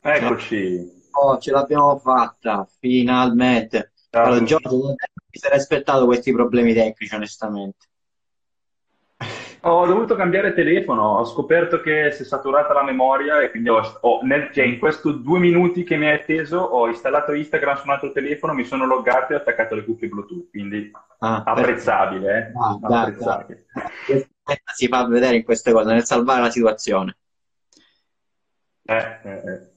Eccoci. Oh, ce l'abbiamo fatta, finalmente. Allora, Giorgio, non mi sarei aspettato questi problemi tecnici, onestamente. Ho dovuto cambiare telefono, ho scoperto che si è saturata la memoria e quindi ho, ho- nel- cioè, in questi due minuti che mi hai atteso ho installato Instagram su un altro telefono, mi sono loggato e ho attaccato le cuffie Bluetooth, quindi Ah, apprezzabile, eh? Ah, dai, dai. Apprezzabile. Che si fa vedere in queste cose, nel salvare la situazione. Eh, eh, eh.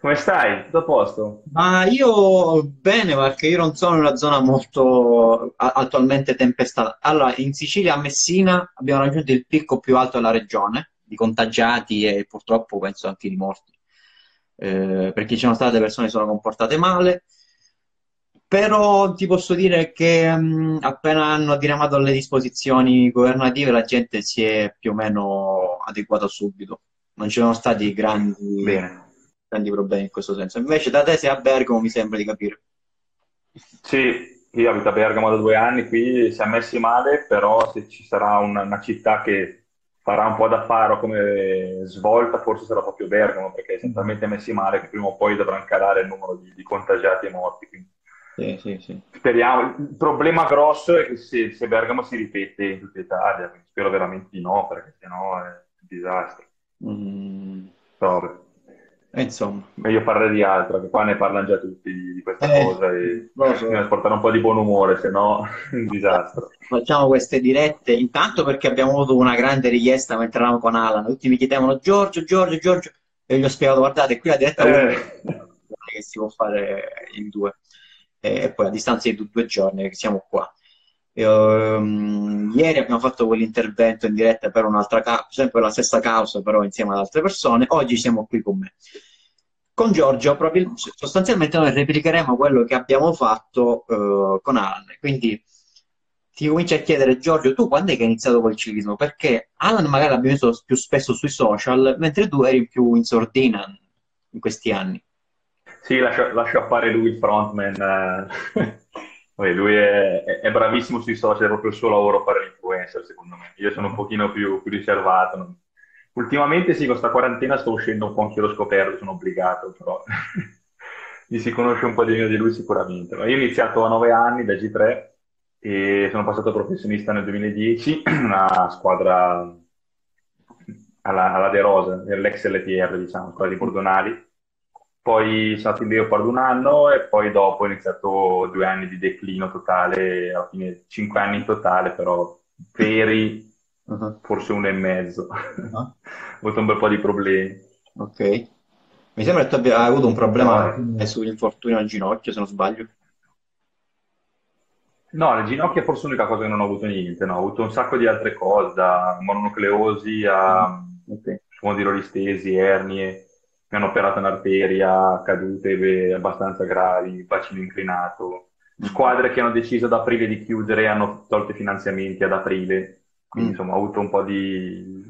Come stai? Tutto a posto? Ma io bene, perché io non sono in una zona molto attualmente tempestata. Allora, in Sicilia, a Messina, abbiamo raggiunto il picco più alto della regione di contagiati e purtroppo penso anche di morti, Eh, perché ci sono state persone che sono comportate male. Però ti posso dire che mh, appena hanno diramato le disposizioni governative, la gente si è più o meno adeguata subito. Non ci sono stati grandi, Bene. Grandi problemi in questo senso. Invece da te sei a Bergamo, mi sembra di capire. Sì, io abito a Bergamo da due anni, qui siamo messi male, però se ci sarà una, una città che farà un po' da faro come svolta, forse sarà proprio Bergamo, perché siamo talmente messi male che prima o poi dovranno calare il numero di, di contagiati e morti. Quindi Sì, sì, sì. speriamo. Il problema grosso è che se, se Bergamo si ripete in tutta Italia, spero veramente di no, perché sennò è un disastro. Mm, Vabbè. E insomma, Meglio parlare di altro, che qua ne parlano già tutti di, questa Eh, cosa e so. bisogna portare un po' di buon umore, se no è un disastro. facciamo queste dirette intanto perché abbiamo avuto una grande richiesta mentre eravamo con Alan. Tutti mi chiedevano Giorgio, Giorgio, Giorgio, e gli ho spiegato: guardate, qui la diretta Eh, che si può fare in due, e poi a distanza di due giorni che siamo qua. Ehm, ieri abbiamo fatto quell'intervento in diretta per un'altra causa, sempre la stessa causa, però insieme ad altre persone. Oggi siamo qui con me. Con Giorgio, sostanzialmente noi replicheremo quello che abbiamo fatto eh, con Alan. Quindi ti comincio a chiedere, Giorgio, tu quando è che hai iniziato col ciclismo? Perché Alan magari l'abbiamo visto più spesso sui social, mentre tu eri più in sordina in questi anni. sì, lascia, lascia fare lui il frontman. eh. Poi lui è, è- bravissimo sui social, è proprio il suo lavoro fare l'influencer, secondo me. Io sono un pochino più, più riservato. non- Ultimamente sì, con sta quarantena sto uscendo un po' anch'io allo scoperto, sono obbligato, però gli si conosce un po' di meno di lui sicuramente. Ma io ho iniziato a 9 anni da G3 e sono passato professionista nel 2010, una squadra alla, alla De Rosa, dell'ex LTR, diciamo, quella di Bordonali. Poi sono stato in Leopard un anno e poi dopo ho iniziato due anni di declino totale, alla fine cinque anni in totale, però veri Uh-huh. forse uno e mezzo. Ah, Ho avuto un bel po' di problemi. Ok. Mi sembra che tu abbia avuto un problema No, sull'infortunio al ginocchio, se non sbaglio. no, le ginocchia forse è l'unica cosa che non ho avuto niente, no, ho avuto un sacco di altre cose, da mononucleosi a Ok. spondilolistesi, ernie, mi hanno operato un'arteria, cadute abbastanza gravi, bacino inclinato. Mm. Squadre che hanno deciso ad aprile di chiudere hanno tolto i finanziamenti ad aprile, quindi Mm. insomma ho avuto un po' di,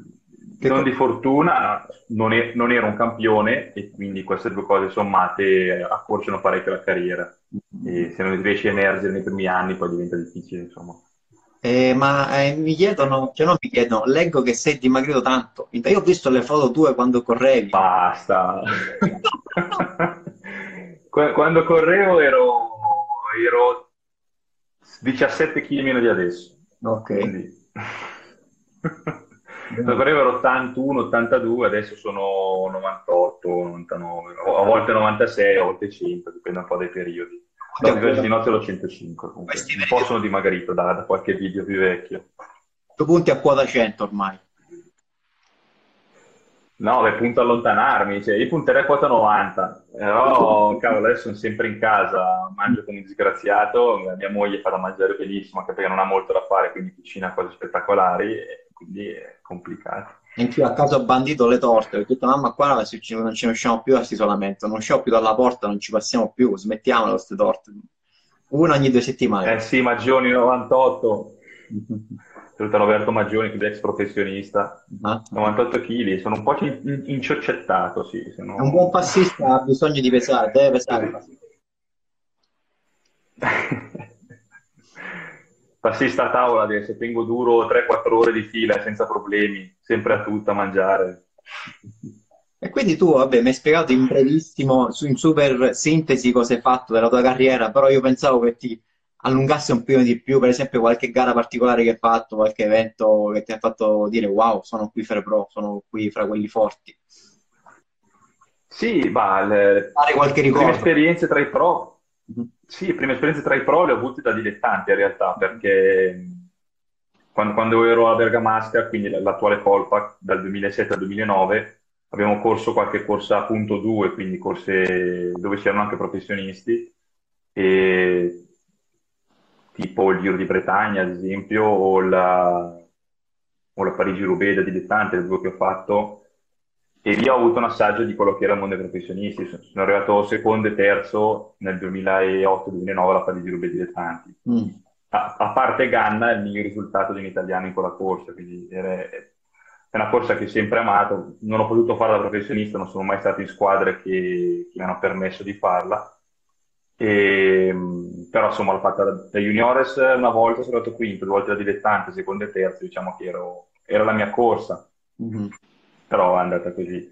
Che non co- di fortuna, non, e- non ero un campione e quindi queste due cose sommate accorciano parecchio la carriera e se non riesci a emergere nei primi anni poi diventa difficile, insomma. Eh, ma eh, mi chiedono, cioè non mi chiedono, leggo che sei dimagrito tanto. Io ho visto le foto tue quando correvi. Basta. Qu- Quando correvo ero, ero 17 kg meno di adesso, Ok. quindi quando correvo ero 81, 82, adesso sono 98, 99, a volte 96, a volte 100, dipende un po' dai periodi. Dopo ancora- di notte ero 105, comunque. Questi un po' sono dimagrito da, da qualche video più vecchio. Tu punti a quota 100 ormai. No, beh, punto a allontanarmi, cioè, io punterei a quota 90, però cavolo, adesso sono sempre in casa, mangio come disgraziato, mia moglie fa da mangiare benissimo, anche perché non ha molto da fare, quindi cucina cose spettacolari, e quindi è complicato. In più a caso ho bandito le torte, ho detto mamma qua non ci non ce ne usciamo più da questo isolamento, non usciamo più dalla porta, non ci passiamo più, smettiamola queste torte. Una ogni due settimane. Eh sì, Maggioni 98, saluto Roberto Maggioni, ex professionista, Ah. 98 kg, sono un po' in- inciocciottato, sì, sono- Un buon passista ha bisogno di pesare, deve pesare. Passista a tavola adesso, tengo duro 3-4 ore di fila senza problemi, sempre a tutto a mangiare. E quindi tu, vabbè, mi hai spiegato in brevissimo, in super sintesi cosa hai fatto della tua carriera, però io pensavo che ti allungassi un pochino di più, per esempio qualche gara particolare che hai fatto, qualche evento che ti ha fatto dire wow, sono qui fra i pro, sono qui fra quelli forti. Sì, ma le Fare qualche ricordo. esperienze tra i pro, Mhm. Sì, prime esperienze tra i pro le ho avute da dilettanti in realtà, perché quando, quando ero a Bergamasca, quindi l'attuale Colpac, dal 2007 al 2009, abbiamo corso qualche corsa a punto 2, quindi corse dove c'erano anche professionisti, e tipo il Giro di Bretagna, ad esempio, o la, o la Parigi-Roubaix da dilettante, le due che ho fatto, e lì ho avuto un assaggio di quello che era il mondo dei professionisti. Sono arrivato secondo e terzo nel 2008-2009 alla Parigi-Roubaix dilettanti. Mm. A, a parte Ganna, è il miglior risultato di un italiano in quella corsa, quindi era- è una corsa che ho sempre amato. Non ho potuto farla da professionista, non sono mai stato in squadre che, che mi hanno permesso di farla. E, mh, però insomma l'ho fatta da, da juniores una volta, sono arrivato quinto, due volte da dilettante, secondo e terzo, diciamo che ero- era la mia corsa, Mhm. Però è andata così.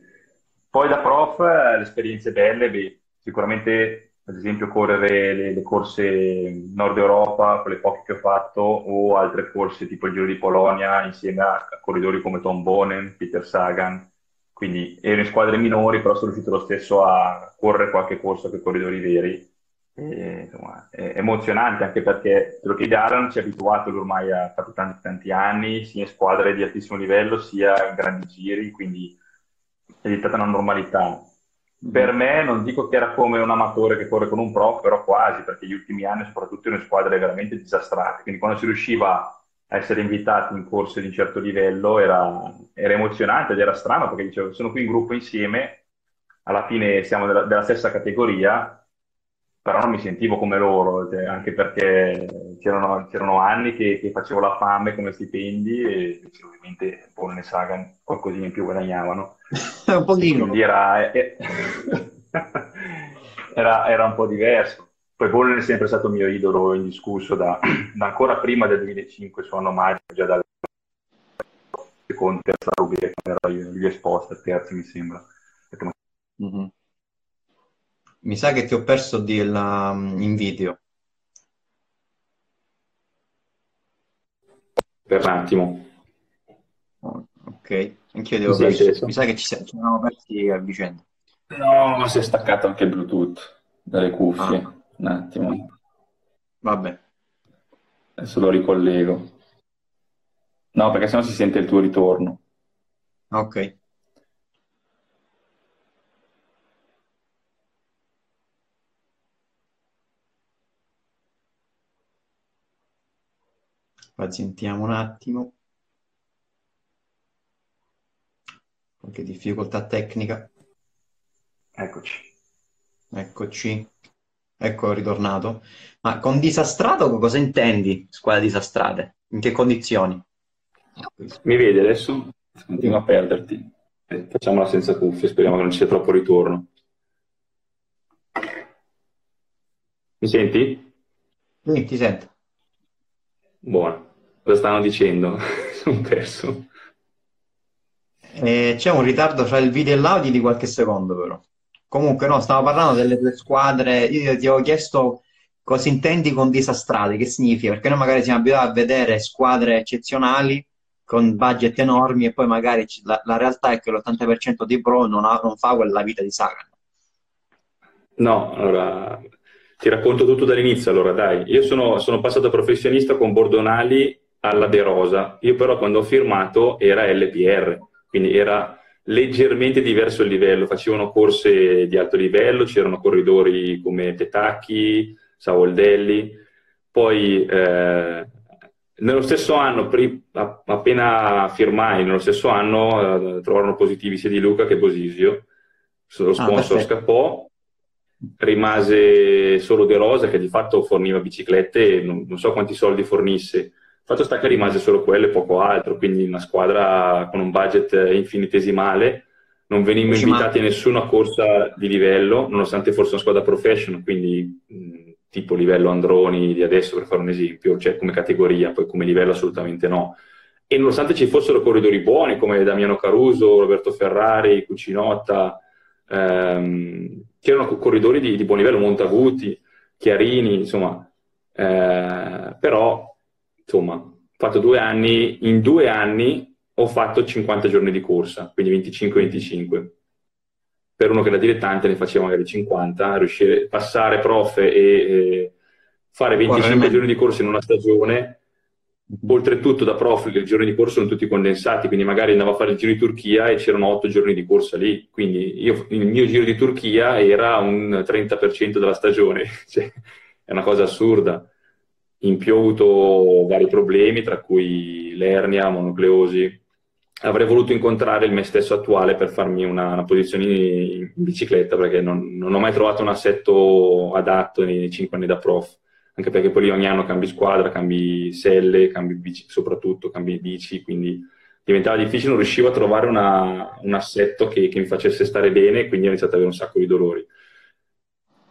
Poi da prof, eh, le esperienze belle, beh, sicuramente ad esempio correre le, le corse Nord Europa, quelle poche che ho fatto, o altre corse tipo il Giro di Polonia insieme a, a corridori come Tom Bonen, Peter Sagan, quindi ero in squadre minori, però sono riuscito lo stesso a correre qualche corsa con i corridori veri. E, insomma, è emozionante anche perché te lo chiede Alan, ci è abituato, ormai ha fatto tanti, tanti anni, sia in squadre di altissimo livello, sia in grandi giri, quindi è diventata una normalità. Per me non dico che era come un amatore che corre con un pro, però quasi, perché gli ultimi anni, soprattutto in squadre veramente disastrate, quindi quando si riusciva a essere invitati in corse di un certo livello era, era emozionante ed era strano perché dicevo, sono qui in gruppo insieme, alla fine siamo della, della stessa categoria, però non mi sentivo come loro, cioè, anche perché c'erano c'erano anni che, che facevo la fame come stipendi e ovviamente Paul e Sagan qualcosina in più guadagnavano. Un pochino. Quindi era, eh, era, era un po' diverso. Poi Bollner è sempre stato mio idolo indiscusso da, da ancora prima del 2005 su Anno Maggio, già dal secondo, terza Roubaix, quando era gli esposta, terzo mi sembra. Mhm. Mi sa che ti ho perso di la- in video. per un attimo. Oh, ok, anch'io devo Sì, perso. Mi sa che ci, siamo- ci persi a vicenda. No, si è staccato anche il Bluetooth dalle cuffie. Ah. Un attimo, Vabbè. adesso lo ricollego. No, perché sennò si sente il tuo ritorno. Ok. Pazientiamo un attimo. Qualche difficoltà tecnica. Eccoci. Eccoci. Ecco ritornato. Ma con disastrato cosa intendi, squadre disastrate? In che condizioni? Mi vedi adesso? Continuo a perderti. Eh, Facciamola senza cuffie, speriamo che non ci sia troppo ritorno. Mi senti? Quindi ti sento. Buono. Cosa stanno dicendo? Sono perso. Eh, c'è un ritardo fra il video e l'audio di qualche secondo, però. Comunque, no, stavo parlando delle due squadre. Io ti avevo chiesto cosa intendi con disastrate, che significa? Perché noi magari siamo abituati a vedere squadre eccezionali con budget enormi e poi magari la, la realtà è che l'80% dei pro non, ha- non fa quella vita di Sagan. No, allora ti racconto tutto dall'inizio. Allora, dai, io sono, sono passato professionista con Bordonali alla De Rosa. Io però quando ho firmato era LPR, quindi era leggermente diverso il livello. Facevano corse di alto livello, c'erano corridori come Petacchi, Savoldelli. Poi eh, nello stesso anno, pri- appena firmai, nello stesso anno eh, trovarono positivi sia di Luca che Bosisio. Lo Ah, sponsor perfetto. scappò, rimase solo De Rosa che di fatto forniva biciclette non, non so quanti soldi fornisse. Fatto sta che rimase solo quello e poco altro, quindi una squadra con un budget infinitesimale. Non venimmo invitati a nessuna corsa di livello, nonostante fosse una squadra professional, quindi mh, tipo livello Androni di adesso per fare un esempio, cioè come categoria, poi come livello assolutamente no. e nonostante ci fossero corridori buoni come Damiano Caruso, Roberto Ferrari, Cucinotta, ehm, che erano corridori di, di, buon livello, Montaguti, Chiarini, insomma, eh, però, insomma, ho fatto due anni, in due anni ho fatto 50 giorni di corsa, quindi 25-25. Per uno che da dilettante ne faceva magari 50, riuscire a passare prof e, e fare 25 giorni di corsa in una stagione. Oltretutto da profil i giorni di corsa sono tutti condensati, quindi magari andavo a fare il giro di Turchia e c'erano otto giorni di corsa lì, quindi io, il mio giro di Turchia era un 30% della stagione, cioè, è una cosa assurda. In più ho avuto vari problemi, tra cui l'ernia, monucleosi. Avrei voluto incontrare il me stesso attuale per farmi una, una posizione in bicicletta, perché non, non, ho mai trovato un assetto adatto nei cinque anni da prof anche perché poi ogni anno cambi squadra, cambi selle, cambi bici, soprattutto cambi bici, quindi diventava difficile, non riuscivo a trovare una, un assetto che, che, mi facesse stare bene, quindi ho iniziato ad avere un sacco di dolori.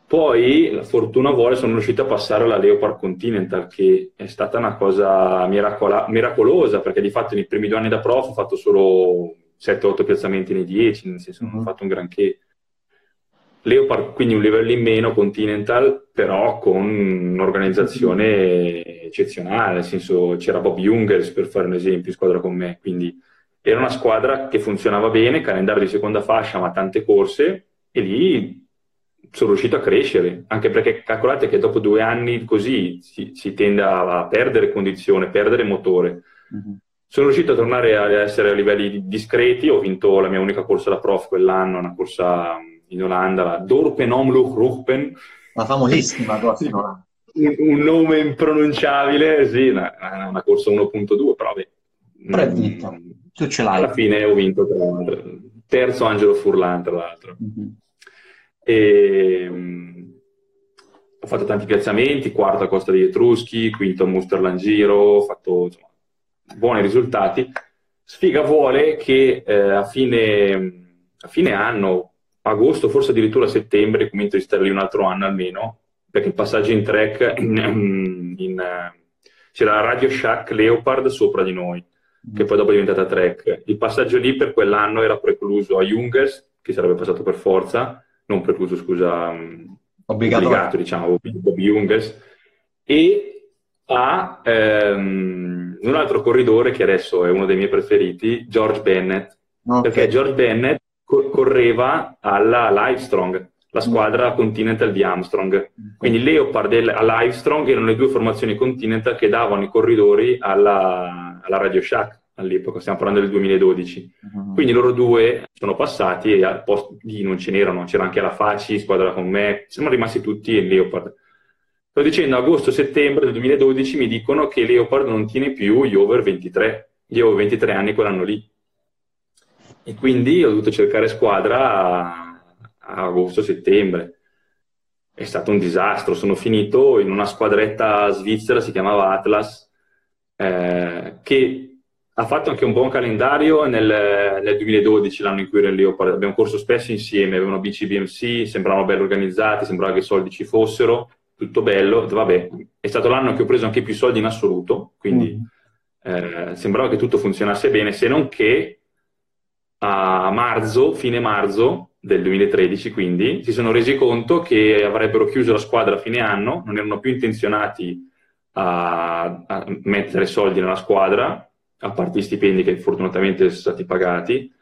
Poi, la fortuna vuole, sono riuscito a passare alla Leopard Continental, che è stata una cosa miracola, miracolosa, perché di fatto nei primi due anni da prof ho fatto solo 7-8 piazzamenti nei 10, nel senso non ho mm-hmm. fatto un granché. Leopard quindi un livello in meno, Continental, però con un'organizzazione eccezionale, nel senso c'era Bob Jungers per fare un esempio in squadra con me, quindi era una squadra che funzionava bene, calendario di seconda fascia ma tante corse e lì sono riuscito a crescere, anche perché calcolate che dopo due anni così si, si tende a perdere condizione, perdere motore. Mm-hmm. Sono riuscito a tornare a essere a livelli discreti, ho vinto la mia unica corsa da prof quell'anno, una corsa in Olanda, la Dorpen Omloop Rupen. La famosissima corsa in Olanda. Un, un, nome impronunciabile, sì, una, una corsa 1.2, però beh, però è vinto. Tu ce l'hai. Alla fine ho vinto tra terzo Angelo Furlan, tra l'altro. Mm-hmm. E, um, ho fatto tanti piazzamenti, quarto a Costa degli Etruschi, quinto a Musterland Giro, ho fatto insomma, buoni risultati. Sfiga vuole che eh, a, fine, a fine anno, agosto, forse addirittura settembre, comincio a stare lì un altro anno almeno, perché il passaggio in track in, in, c'era la Radio Shack Leopard sopra di noi, che poi dopo è diventata track. Il passaggio lì per quell'anno era precluso a Jungers, che sarebbe passato per forza, non precluso, scusa, obbligato, obbligato diciamo, Bob Jungers, e a ehm, un altro corridore che adesso è uno dei miei preferiti, George Bennett, okay. perché George Bennett correva alla Livestrong, la squadra Continental di Armstrong. Quindi Leopard e Livestrong erano le due formazioni Continental che davano i corridori alla, alla Radio Shack all'epoca, stiamo parlando del 2012. Uh-huh. Quindi loro due sono passati e al posto lì non ce n'erano, c'era anche la Faci, squadra con me, siamo rimasti tutti in Leopard. Sto dicendo agosto-settembre del 2012 mi dicono che Leopard non tiene più gli over 23, gli over 23 anni quell'anno lì. E quindi ho dovuto cercare squadra a agosto-settembre. È stato un disastro. Sono finito in una squadretta svizzera, si chiamava Atlas, eh, che ha fatto anche un buon calendario nel, nel 2012, l'anno in cui ero in Leopard. Abbiamo corso spesso insieme, avevano BC BMC, sembravano belli organizzati, sembrava che i soldi ci fossero, tutto bello. Vabbè, è stato l'anno che ho preso anche più soldi in assoluto, quindi mm. eh, sembrava che tutto funzionasse bene, se non che a marzo, fine marzo del 2013, quindi si sono resi conto che avrebbero chiuso la squadra a fine anno, non erano più intenzionati a, a mettere soldi nella squadra, a parte gli stipendi che fortunatamente sono stati pagati,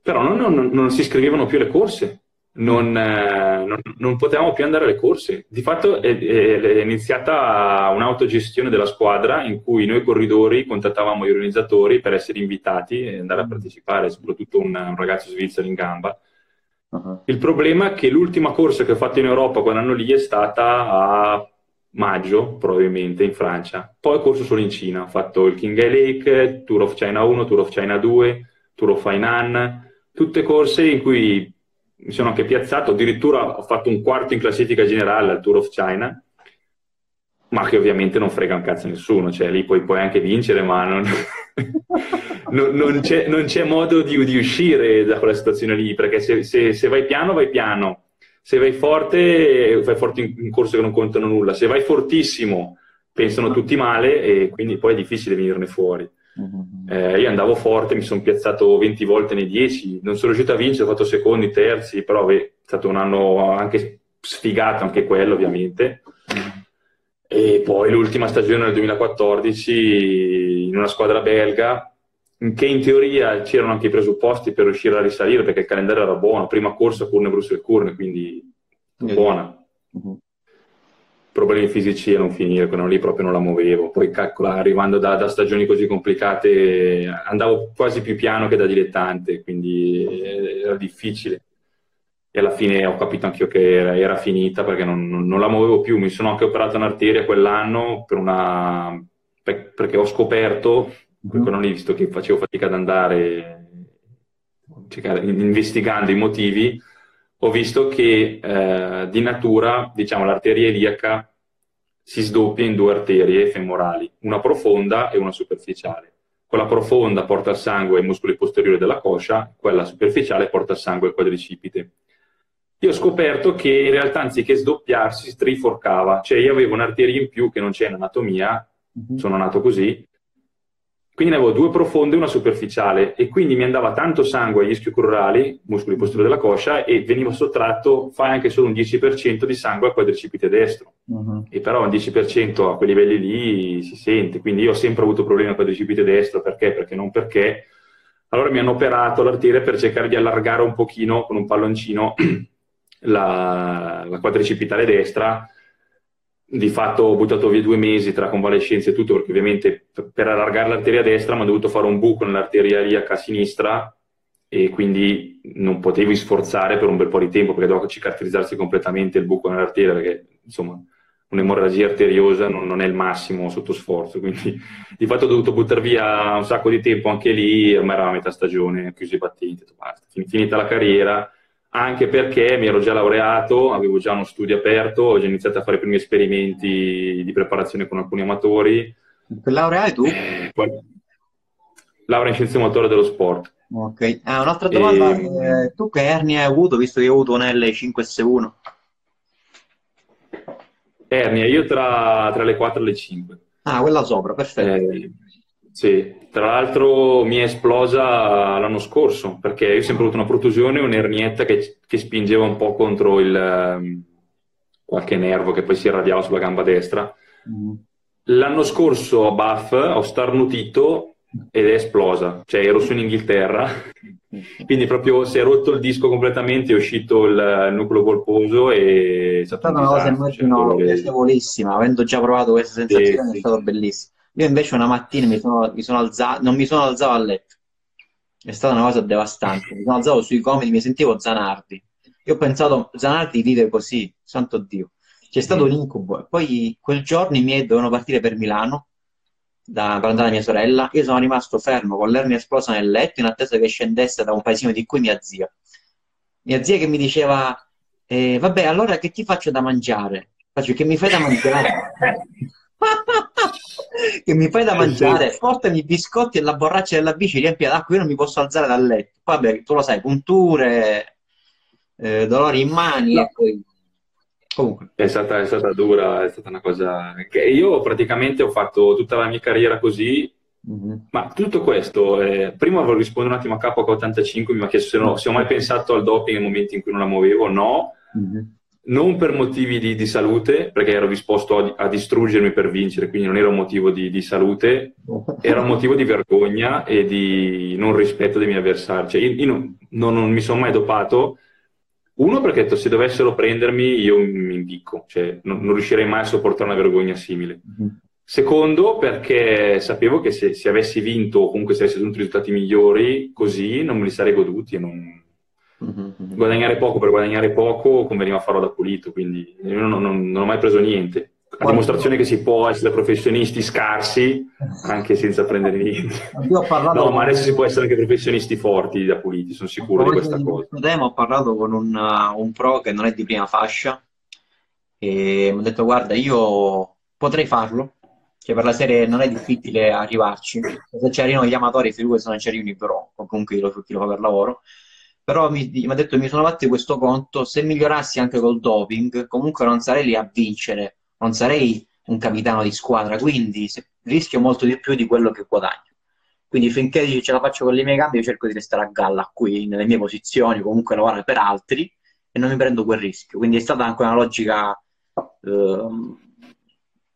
però non, non, non si iscrivevano più alle corse non, eh, non, non, potevamo più andare alle corse. Di fatto è, è, iniziata un'autogestione della squadra in cui noi corridori contattavamo gli organizzatori per essere invitati e andare a partecipare, soprattutto un, un ragazzo svizzero in gamba. Uh-huh. Il problema è che l'ultima corsa che ho fatto in Europa quell'anno lì è stata a maggio, probabilmente, in Francia. Poi ho corso solo in Cina. Ho fatto il King Lake, Tour of China 1, Tour of China 2, Tour of Hainan, tutte corse in cui mi sono anche piazzato, addirittura ho fatto un quarto in classifica generale al Tour of China, ma che ovviamente non frega un cazzo nessuno, cioè lì poi puoi anche vincere, ma non, non, non, c'è, non c'è, modo di, di, uscire da quella situazione lì, perché se, se, se, vai piano, vai piano, se vai forte, vai forte in, in corse che non contano nulla, se vai fortissimo, pensano tutti male e quindi poi è difficile venirne fuori. Mm-hmm. Eh, io andavo forte, mi sono piazzato 20 volte nei 10, non sono riuscito a vincere, ho fatto secondi, terzi, però beh, è stato un anno anche sfigato, anche quello ovviamente. Mm-hmm. E poi l'ultima stagione nel 2014 in una squadra belga che in teoria c'erano anche i presupposti per riuscire a risalire perché il calendario era buono, prima corsa Curne Bruxelles Curne, quindi mm-hmm. buona. Mm-hmm problemi fisici a non finire, quello lì proprio non la muovevo. Poi calcola, arrivando da, da, stagioni così complicate andavo quasi più piano che da dilettante, quindi era difficile. E alla fine ho capito anch'io che era, era finita perché non, non, non, la muovevo più. Mi sono anche operato un'arteria quell'anno per una... perché ho scoperto. Quello lì, visto che facevo fatica ad andare, investigando i motivi, ho visto che eh, di natura, diciamo, l'arteria iliaca si sdoppia in due arterie femorali, una profonda e una superficiale. Quella profonda porta il sangue ai muscoli posteriori della coscia, quella superficiale porta il sangue al quadricipite. Io ho scoperto che in realtà anziché sdoppiarsi si triforcava, cioè io avevo un'arteria in più che non c'è in anatomia, mm-hmm. sono nato così, quindi ne avevo due profonde e una superficiale e quindi mi andava tanto sangue agli ischio-crurali, muscoli posteriori della coscia, e veniva sottratto, fai anche solo un 10% di sangue al quadricipite destro. Uh-huh. E però un 10% a quei livelli lì si sente. Quindi io ho sempre avuto problemi al quadricipite destro, perché? Perché non perché. Allora mi hanno operato l'arteria per cercare di allargare un pochino con un palloncino la, la quadricipitale destra di fatto ho buttato via due mesi tra convalescenze e tutto, perché ovviamente per allargare l'arteria destra mi ho dovuto fare un buco nell'arteria iliaca sinistra e quindi non potevi sforzare per un bel po' di tempo perché doveva cicatrizzarsi completamente il buco nell'arteria perché insomma un'emorragia arteriosa non, non, è il massimo sotto sforzo quindi di fatto ho dovuto buttare via un sacco di tempo anche lì ormai era a metà stagione chiuso i battenti finita la carriera anche perché mi ero già laureato, avevo già uno studio aperto, ho già iniziato a fare i primi esperimenti di preparazione con alcuni amatori. Per laureare tu? Eh, poi, laurea in scienze motore dello sport. Ok, ah, un'altra domanda, e... eh, tu che ernia hai avuto, visto che hai avuto un L5S1? Ernia, io tra, tra, le 4 e le 5. Ah, quella sopra, perfetto. Eh, sì, tra l'altro mi è esplosa l'anno scorso perché io ho sempre avuto una protusione e un'ernietta che, che, spingeva un po' contro il, um, qualche nervo che poi si irradiava sulla gamba destra. Mm. L'anno scorso a Bath ho starnutito ed è esplosa, cioè ero su in Inghilterra, quindi proprio si è rotto il disco completamente, è uscito il, nucleo polposo e è stata una cosa immagino cioè, piacevolissima, avendo già provato questa sensazione sì, è stato bellissimo. Io invece una mattina mi sono, mi sono alzato, non mi sono alzato a letto. È stata una cosa devastante. Mi sono alzato sui gomiti, mi sentivo Zanardi. Io ho pensato, Zanardi vive così, santo Dio. C'è stato un incubo. Poi quel giorno i miei dovevano partire per Milano da, per andare da mia sorella. Io sono rimasto fermo con l'ernia esplosa nel letto in attesa che scendesse da un paesino di cui mia zia. Mia zia che mi diceva, eh, vabbè, allora che ti faccio da mangiare? Faccio che mi fai da mangiare? che mi fai da mangiare, portami i biscotti e la borraccia della bici riempia d'acqua, io non mi posso alzare dal letto. Vabbè, tu lo sai, punture, eh, dolori in mani no. e poi... Comunque. È stata, è stata, dura, è stata una cosa che io praticamente ho fatto tutta la mia carriera così, mm-hmm. ma tutto questo, eh, prima volevo rispondere un attimo a capo K85, mi ha chiesto se, no, se ho mai pensato al doping nei momenti in cui non la muovevo, no. Mm-hmm non per motivi di, di, salute, perché ero disposto a, a, distruggermi per vincere, quindi non era un motivo di, di, salute, era un motivo di vergogna e di non rispetto dei miei avversari. Cioè, io, io non, non, non, mi sono mai dopato, uno perché se dovessero prendermi io mi impicco, cioè non, non, riuscirei mai a sopportare una vergogna simile. Mm-hmm. Secondo, perché sapevo che se, se, avessi vinto o comunque se avessi ottenuto risultati migliori, così non me li sarei goduti e non, Mm-hmm. Guadagnare poco per guadagnare poco conveniva farlo da pulito, quindi io non, non, non ho mai preso niente. A dimostrazione che si può essere professionisti scarsi anche senza prendere niente. No, ma adesso si può essere anche professionisti forti da puliti, sono sicuro di questa di cosa. Tema, ho parlato con un, uh, un, pro che non è di prima fascia e mi ha detto guarda io potrei farlo, cioè per la serie non è difficile arrivarci, se ci arrivano gli amatori, figure se non ci arrivano i pro, o comunque chi lo, chi lo fa per lavoro, però mi, mi, ha detto mi sono fatti questo conto, se migliorassi anche col doping, comunque non sarei lì a vincere, non sarei un capitano di squadra, quindi rischio molto di più di quello che guadagno. Quindi finché ce la faccio con le mie gambe, io cerco di restare a galla qui, nelle mie posizioni, comunque lavorare per altri e non mi prendo quel rischio. Quindi è stata anche una logica eh,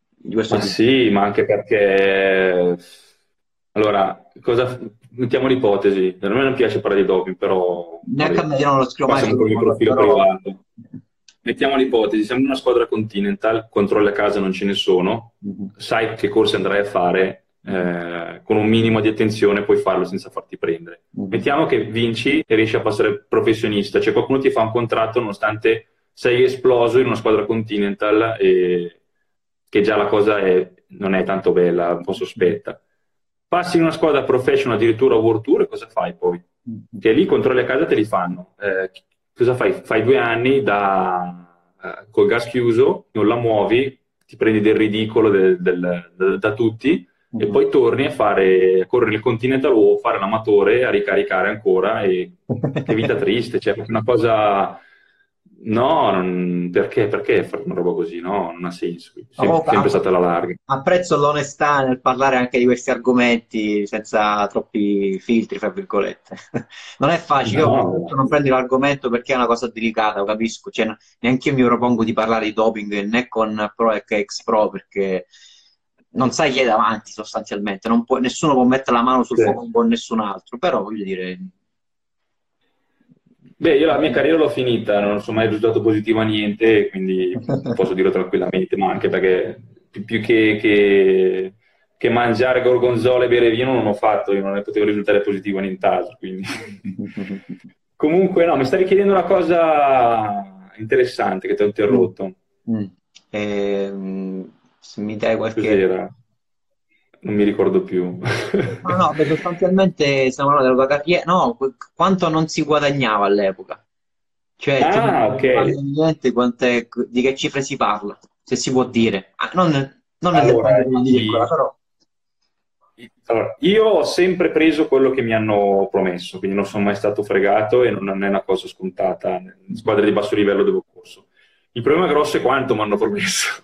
di questo ma tipo. Sì, ma anche perché... Allora, cosa... mettiamo l'ipotesi. A me non piace parlare di doping, però... Neanche a me non lo scrivo mai. Con il profilo però... privato. Mettiamo l'ipotesi, siamo una squadra continental, controlli a casa non ce ne sono, mm-hmm. sai che corse andrai a fare, eh, con un minimo di attenzione puoi farlo senza farti prendere. Mm-hmm. Mettiamo che vinci e riesci a passare professionista, cioè qualcuno ti fa un contratto nonostante sei esploso in una squadra continental e che già la cosa è, non è tanto bella, un po' sospetta. Passi in una squadra professional addirittura World Tour e cosa fai poi? Mm-hmm. Che lì controlli a casa te li fanno. Eh, cosa fai? Fai due anni da, uh, col gas chiuso, non la muovi, ti prendi del ridicolo del, del, del, da tutti e poi torni a fare a correre il Continental o fare l'amatore a ricaricare ancora e che vita triste, cioè una cosa No, non... perché? Perché fare una roba così? No, non ha senso. Sem- oh, sempre stata la larga. Apprezzo l'onestà nel parlare anche di questi argomenti senza troppi filtri, fra virgolette. non è facile, no. io non prendo l'argomento perché è una cosa delicata, lo capisco. Cioè, neanche io mi propongo di parlare di doping né con pro e ex pro perché non sai chi è davanti sostanzialmente. Può, nessuno può mettere la mano sul sì. fuoco con nessun altro, però voglio dire Beh, io la mia carriera l'ho finita, non sono mai risultato positivo a niente, quindi posso dirlo tranquillamente, ma anche perché più che, che, che mangiare gorgonzola e bere vino non ho fatto, io non potevo risultare positivo a nient'altro. Quindi. Comunque, no, mi stavi chiedendo una cosa interessante che ti ho interrotto. Mm. Eh, se mi dai qualche... Cos'era? Non mi ricordo più. no, no, perché sostanzialmente stiamo parlando della carriera. No, quanto non si guadagnava all'epoca? Cioè, ah, ok. Niente, quante, di che cifre si parla, se si può dire. Ah, non, non allora, di piccola, però. Allora, io ho sempre preso quello che mi hanno promesso, quindi non sono mai stato fregato e non è una cosa scontata. In squadre di basso livello dove ho corso. Il problema grosso è quanto mi hanno promesso.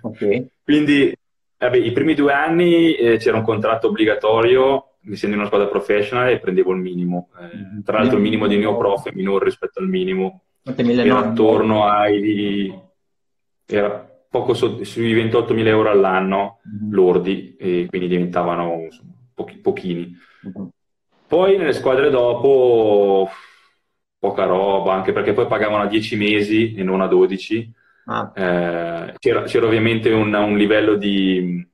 Okay. quindi Vabbè, I primi due anni eh, c'era un contratto obbligatorio, essendo in una squadra professional, e prendevo il minimo. Eh, mm-hmm. tra l'altro il minimo di neoprof è minore rispetto al minimo. Era attorno ai... Era poco so, sui 28.000 euro all'anno mm-hmm. lordi, e quindi diventavano insomma, pochi, pochini. Mm-hmm. Poi nelle squadre dopo poca roba, anche perché poi pagavano a 10 mesi e non a 12 Ah. Eh, c'era, c'era, ovviamente un, un livello di,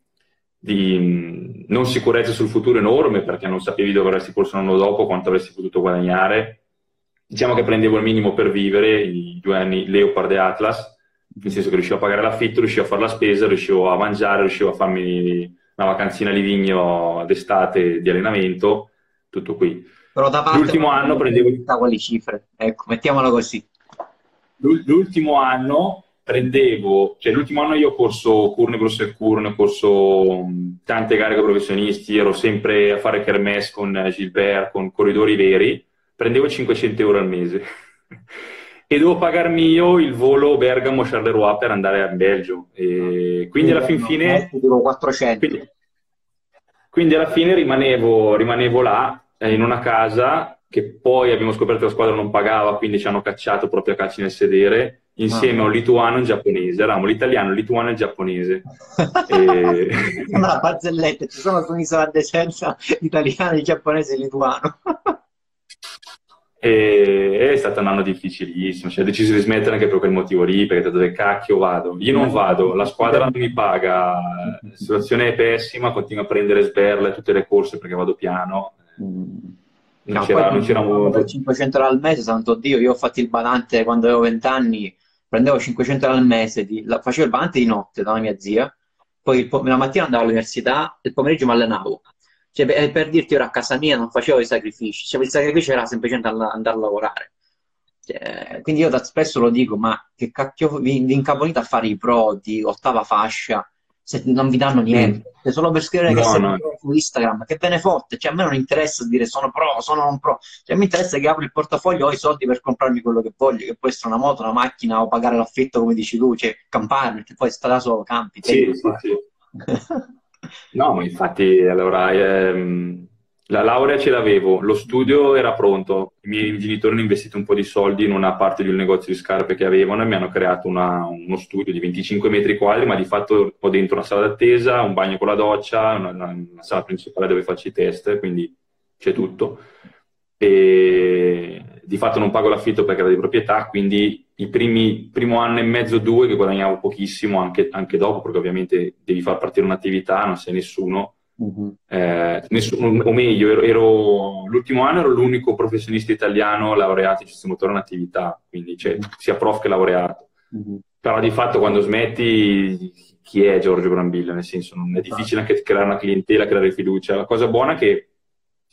di, non sicurezza sul futuro enorme perché non sapevi dove avresti corso l'anno dopo, quanto avresti potuto guadagnare. Diciamo che prendevo il minimo per vivere, i due anni Leopard e Atlas, nel senso che riuscivo a pagare l'affitto, riuscivo a fare la spesa, riuscivo a mangiare, riuscivo a farmi una vacanzina a Livigno d'estate di allenamento, tutto qui. Però da parte L'ultimo anno prendevo... Quali cifre? Ecco, mettiamolo così. L'ultimo anno prendevo, cioè l'ultimo anno io ho corso Curne, Bruxelles Curne, ho corso tante gare con professionisti, ero sempre a fare kermesse con Gilbert, con corridori veri, prendevo 500 euro al mese. e devo pagarmi io il volo Bergamo-Charleroi per andare a Belgio. E quindi alla fin fine... 400. Quindi, quindi alla fine rimanevo, rimanevo là, eh, in una casa che poi abbiamo scoperto che la squadra non pagava, quindi ci hanno cacciato proprio a calci nel sedere insieme ah. a un lituano e un giapponese. Eravamo l'italiano, il lituano e il giapponese. e... Una barzelletta, ci sono su un'isola deserta italiano, giapponese e lituano. e... È stato un anno difficilissimo, cioè, ho deciso di smettere anche per quel motivo lì, perché dove cacchio vado? Io non vado, la squadra non mi paga, la situazione è pessima, continuo a prendere sberle tutte le corse perché vado piano. Mm non no, c'era, non c'era molto. 500 euro al mese, santo Dio, io ho fatto il badante quando avevo 20 anni, prendevo 500 euro al mese, di, la, facevo il badante di notte da una mia zia, poi il, la mattina andavo all'università, il pomeriggio mi allenavo. Cioè, per, per, dirti, ora a casa mia non facevo i sacrifici, cioè, il sacrificio era semplicemente andare a lavorare. Cioè, quindi io da spesso lo dico, ma che cacchio vi, vi incaponite a fare i pro di ottava fascia, se non vi danno niente, mm. solo per scrivere no, che sei no. su Instagram, che ve ne fotte, cioè a me non interessa dire sono pro, sono non pro, cioè mi interessa che apro il portafoglio, ho i soldi per comprarmi quello che voglio, che può essere una moto, una macchina o pagare l'affitto come dici tu, cioè campare, perché poi sta da solo, campi. Sì, sì, sì. no, ma infatti allora ehm, La laurea ce l'avevo, lo studio era pronto, i miei genitori hanno investito un po' di soldi in una parte di un negozio di scarpe che avevano e mi hanno creato una, uno studio di 25 metri quadri, ma di fatto ho dentro una sala d'attesa, un bagno con la doccia, una, una sala principale dove faccio i test, quindi c'è tutto. E di fatto non pago l'affitto perché era di proprietà, quindi il primo anno e mezzo, due, che guadagnavo pochissimo anche, anche dopo, perché ovviamente devi far partire un'attività, non sei nessuno Uh-huh. Eh, nessuno, o meglio, ero, ero, l'ultimo anno ero l'unico professionista italiano laureato in sistema motore in attività, quindi cioè, uh-huh. sia prof che laureato. Uh-huh. Però di fatto quando smetti, chi è Giorgio Brambilla? Nel senso, non è difficile anche creare una clientela, creare fiducia. La cosa buona è che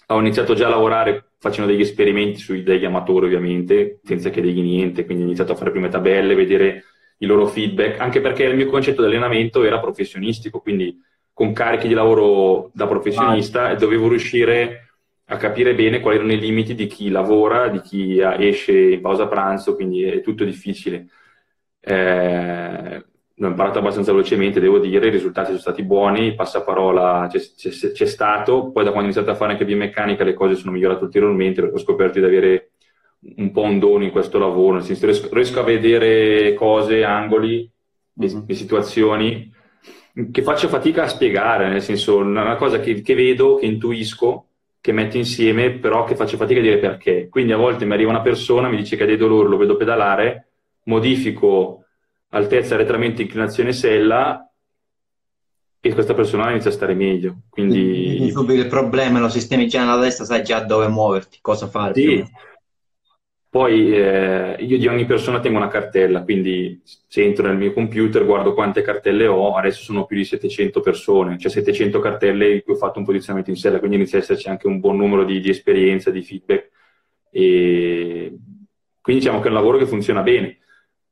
ho iniziato già a lavorare facendo degli esperimenti sui degli amatori, ovviamente, senza chiedergli niente, quindi ho iniziato a fare prime tabelle, vedere i loro feedback, anche perché il mio concetto di allenamento era professionistico, quindi con carichi di lavoro da professionista e dovevo riuscire a capire bene quali erano i limiti di chi lavora, di chi esce in pausa pranzo, quindi è tutto difficile. Eh, l'ho imparato abbastanza velocemente, devo dire, i risultati sono stati buoni, il passaparola c'è, c'è, c'è, stato, poi da quando ho iniziato a fare anche biomeccanica le cose sono migliorate ulteriormente perché ho scoperto di avere un po' un dono in questo lavoro, nel senso riesco, riesco a vedere cose, angoli mm-hmm. e situazioni che faccio fatica a spiegare, nel senso, una cosa che, che, vedo, che intuisco, che metto insieme, però che faccio fatica a dire perché. Quindi a volte mi arriva una persona, mi dice che ha dei dolori, lo vedo pedalare, modifico altezza, arretramento, inclinazione sella e questa persona inizia a stare meglio. Quindi, subito il problema, lo sistemi già nella testa, sai già dove muoverti, cosa fare. Sì, poi eh, io di ogni persona tengo una cartella, quindi se entro nel mio computer guardo quante cartelle ho, adesso sono più di 700 persone, cioè 700 cartelle in cui ho fatto un posizionamento in sella, quindi inizia ad esserci anche un buon numero di, di esperienza, di feedback. E quindi diciamo che è un lavoro che funziona bene.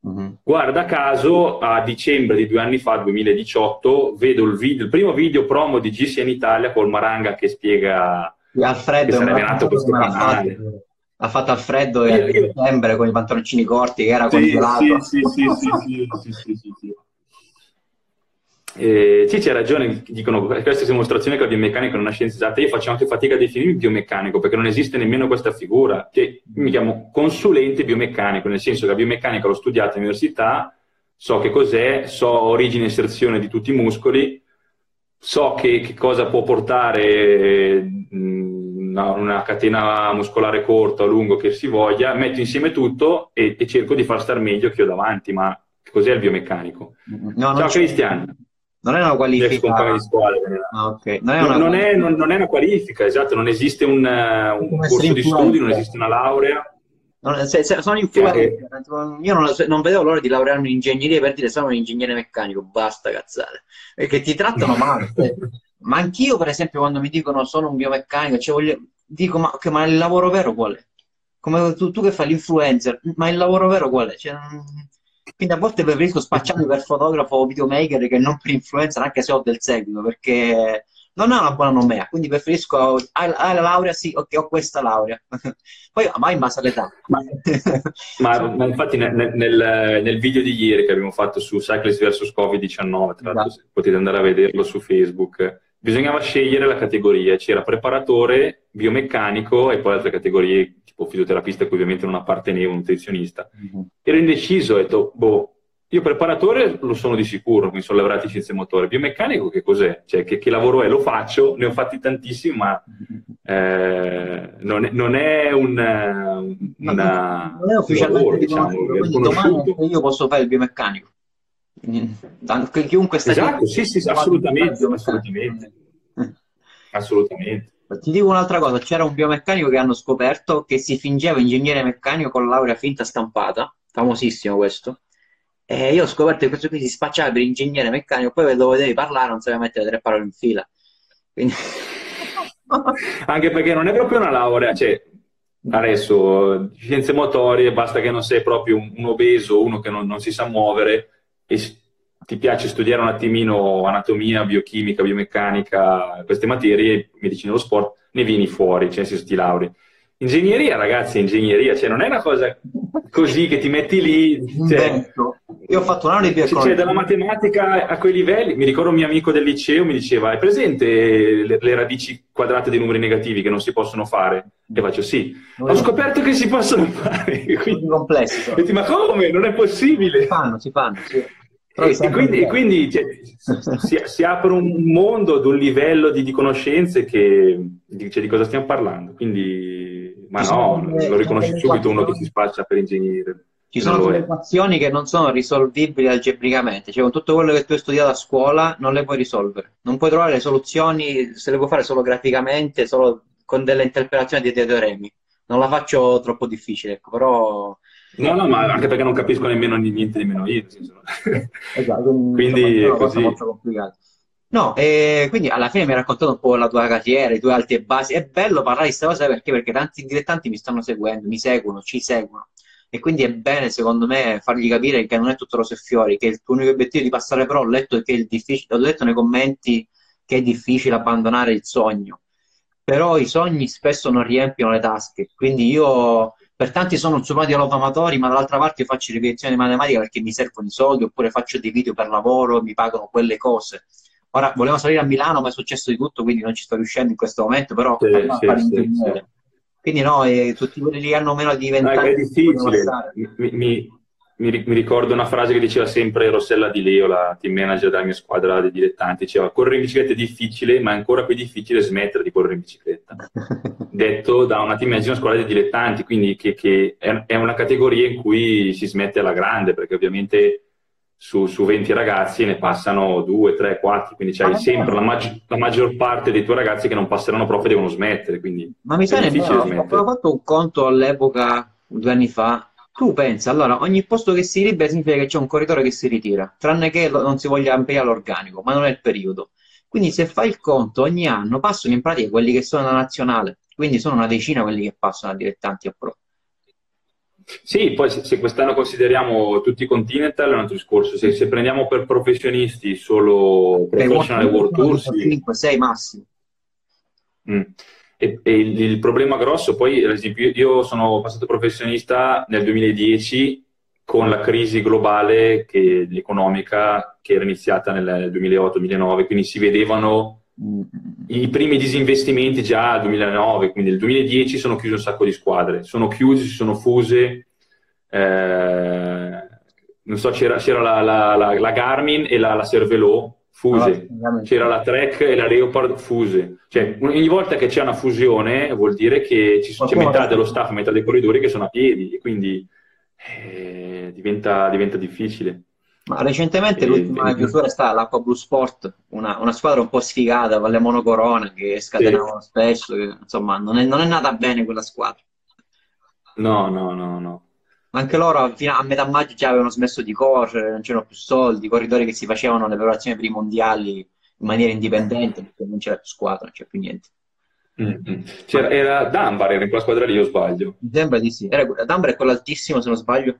Uh-huh. Guarda caso, a dicembre di due anni fa, 2018, vedo il, video, il primo video promo di GCN Italia col Maranga che spiega Alfredo, che sarebbe nato questo canale. Fatto ha fatto al freddo e a dicembre con i pantaloncini corti che era sì, congelato. Sì, sì, sì, sì, sì, sì, sì. Eh, sì, c'è ragione, dicono questa dimostrazione che la biomeccanica è una scienza esatta. Io faccio anche fatica a definirmi biomeccanico perché non esiste nemmeno questa figura. Che mi chiamo consulente biomeccanico, nel senso che la biomeccanica l'ho studiata all'università, so che cos'è, so origine e eserzione di tutti i muscoli, so che, che cosa può portare. Mh, una, una, catena muscolare corta o lungo che si voglia, metto insieme tutto e, e cerco di far star meglio chi ho davanti, ma cos'è il biomeccanico? No, Ciao Cristian. Non è una qualifica. Ah, okay. non, è una... Non, è, non, non, è una qualifica, esatto, non esiste un, un corso di studi, non esiste una laurea. Se, se, sono influencer, io non, non, vedevo l'ora di laurearmi in ingegneria per dire sono un ingegnere meccanico, basta cazzate, perché ti trattano male. Ma anch'io, per esempio, quando mi dicono sono un biomeccanico, cioè voglio, dico ma, okay, ma, il lavoro vero qual è? Come tu, tu, che fai l'influencer, ma il lavoro vero qual è? Cioè, quindi a volte preferisco spacciarmi per fotografo o videomaker che non per influencer, anche se ho del seguito, perché non è una buona nomea, quindi preferisco hai, hai la laurea, sì, ok, ho questa laurea. Poi mai in base all'età. Ma, ma, ma infatti nel, nel, nel, video di ieri che abbiamo fatto su Cyclist vs Covid-19, tra l'altro esatto. potete andare a vederlo su Facebook, bisognava scegliere la categoria, c'era preparatore, biomeccanico e poi altre categorie tipo fisioterapista che ovviamente non appartenevo, nutrizionista. Mm-hmm. Ero indeciso, ho detto, boh, io preparatore lo sono di sicuro, mi sono laureato in scienze motorie. Biomeccanico che cos'è? Cioè, che, che, lavoro è? Lo faccio, ne ho fatti tantissimi, ma eh, non, è, non, è, un una, non è ufficialmente lavoro, diciamo, domani io posso fare il biomeccanico. Chiunque sta esatto, sì, sì, assolutamente, assolutamente. assolutamente. Ti dico un'altra cosa, c'era un biomeccanico che hanno scoperto che si fingeva ingegnere meccanico con laurea finta stampata, famosissimo questo. E io ho scoperto che questo qui si spacciava per ingegnere meccanico, poi dove devi parlare non sapeva mettere tre parole in fila. Quindi... Anche perché non è proprio una laurea, cioè adesso scienze motorie, basta che non sei proprio un, un obeso, uno che non, non si sa muovere e ti piace studiare un attimino anatomia, biochimica, biomeccanica, queste materie, medicina dello sport, ne vieni fuori, cioè se ti lauri. Ingegneria, ragazzi, ingegneria, cioè non è una cosa così che ti metti lì, cioè, Io ho fatto un anno di bioeconomia. Cioè, dalla matematica a quei livelli, mi ricordo un mio amico del liceo mi diceva, hai presente le, le radici quadrate dei numeri negativi che non si possono fare? E faccio sì. Ho scoperto che si possono fare. Quindi, complessi. Sono. ma come? Non è possibile. Si fanno, si fanno, sì. E, e, quindi, e quindi cioè, si, si, apre un mondo ad un livello di, di conoscenze che di, cioè, di cosa stiamo parlando. Quindi, ma no, lo riconosci subito uno che si spaccia per ingegnere. Ci sono delle equazioni che non sono risolvibili algebricamente, cioè con tutto quello che tu hai studiato a scuola non le puoi risolvere. Non puoi trovare le soluzioni, se le puoi fare solo graficamente, solo con delle interpretazioni di teoremi. Non la faccio troppo difficile, ecco, però No, no, ma anche perché non capisco nemmeno niente di meno io. esatto, quindi è così. molto complicato. No, e quindi alla fine mi hai raccontato un po' la tua carriera, i tuoi alti e bassi. È bello parlare di questa cosa perché? Perché tanti dilettanti mi stanno seguendo, mi seguono, ci seguono. E quindi è bene, secondo me, fargli capire che non è tutto rose e fiori, che il tuo unico obiettivo è di passare però. Ho letto che è difficile, ho letto nei commenti che è difficile abbandonare il sogno. Però i sogni spesso non riempiono le tasche. Quindi io per tanti sono un suo amatori, ma dall'altra parte io faccio ripetizioni di matematica perché mi servono i soldi, oppure faccio dei video per lavoro, mi pagano quelle cose. Ora volevo salire a Milano, ma è successo di tutto, quindi non ci sto riuscendo in questo momento, però sì, sì, sì, quindi no, eh, tutti quelli che hanno meno di 20 anni. È difficile. Mi, mi, mi, ricordo una frase che diceva sempre Rossella Di Leo, la team manager della mia squadra dei dilettanti, diceva correre in bicicletta è difficile, ma è ancora più difficile smettere di correre in bicicletta. Detto da una team manager di una squadra dei dilettanti, quindi che, che è una categoria in cui si smette alla grande, perché ovviamente su, su 20 ragazzi ne passano 2, 3, 4, quindi c'hai ah, sempre la, maggi- la, maggior parte dei tuoi ragazzi che non passeranno proprio e devono smettere. Quindi Ma mi sa difficile smettere. Ho fatto un conto all'epoca, due anni fa, tu pensa, allora, ogni posto che si libera significa che c'è un corridore che si ritira, tranne che non si voglia ampliare l'organico, ma non è il periodo. Quindi se fai il conto, ogni anno passano in pratica quelli che sono alla nazionale, quindi sono una decina quelli che passano a dilettanti a pro. Sì, poi se, quest'anno consideriamo tutti i continental è un altro discorso, se, se prendiamo per professionisti solo professional world tour... 5, 6 massimi. Mm. E, e il, il, problema grosso, poi, ad esempio, io sono passato professionista nel 2010 con la crisi globale che, economica che era iniziata nel 2008-2009, quindi si vedevano i primi disinvestimenti già nel 2009, quindi nel 2010 sono chiuse un sacco di squadre, sono chiuse, si sono fuse, eh, non so, c'era, c'era la, la, la, la, Garmin e la, la Cervelo fuse, ah, c'era la Trek e la Leopard fuse. Cioè, ogni volta che c'è una fusione vuol dire che ci, c'è metà dello staff, metà dei corridori che sono a piedi e quindi eh, diventa, diventa, difficile. Ma recentemente e, l'ultima e, chiusura è stata l'Acqua Blue Sport, una, una, squadra un po' sfigata con le monocorona che scatenavano sì. spesso, che, insomma non è, non è nata bene quella squadra. No, no, no, no anche loro fino a metà maggio già avevano smesso di correre, non c'erano più soldi, i corridori che si facevano le preparazioni per i mondiali in maniera indipendente perché non c'era più squadra, non c'era più niente. Mm-hmm. C'era, era Dunbar, era in quella squadra lì, o sbaglio? Mi sembra di sì. Era, Dunbar è quello altissimo, se non sbaglio?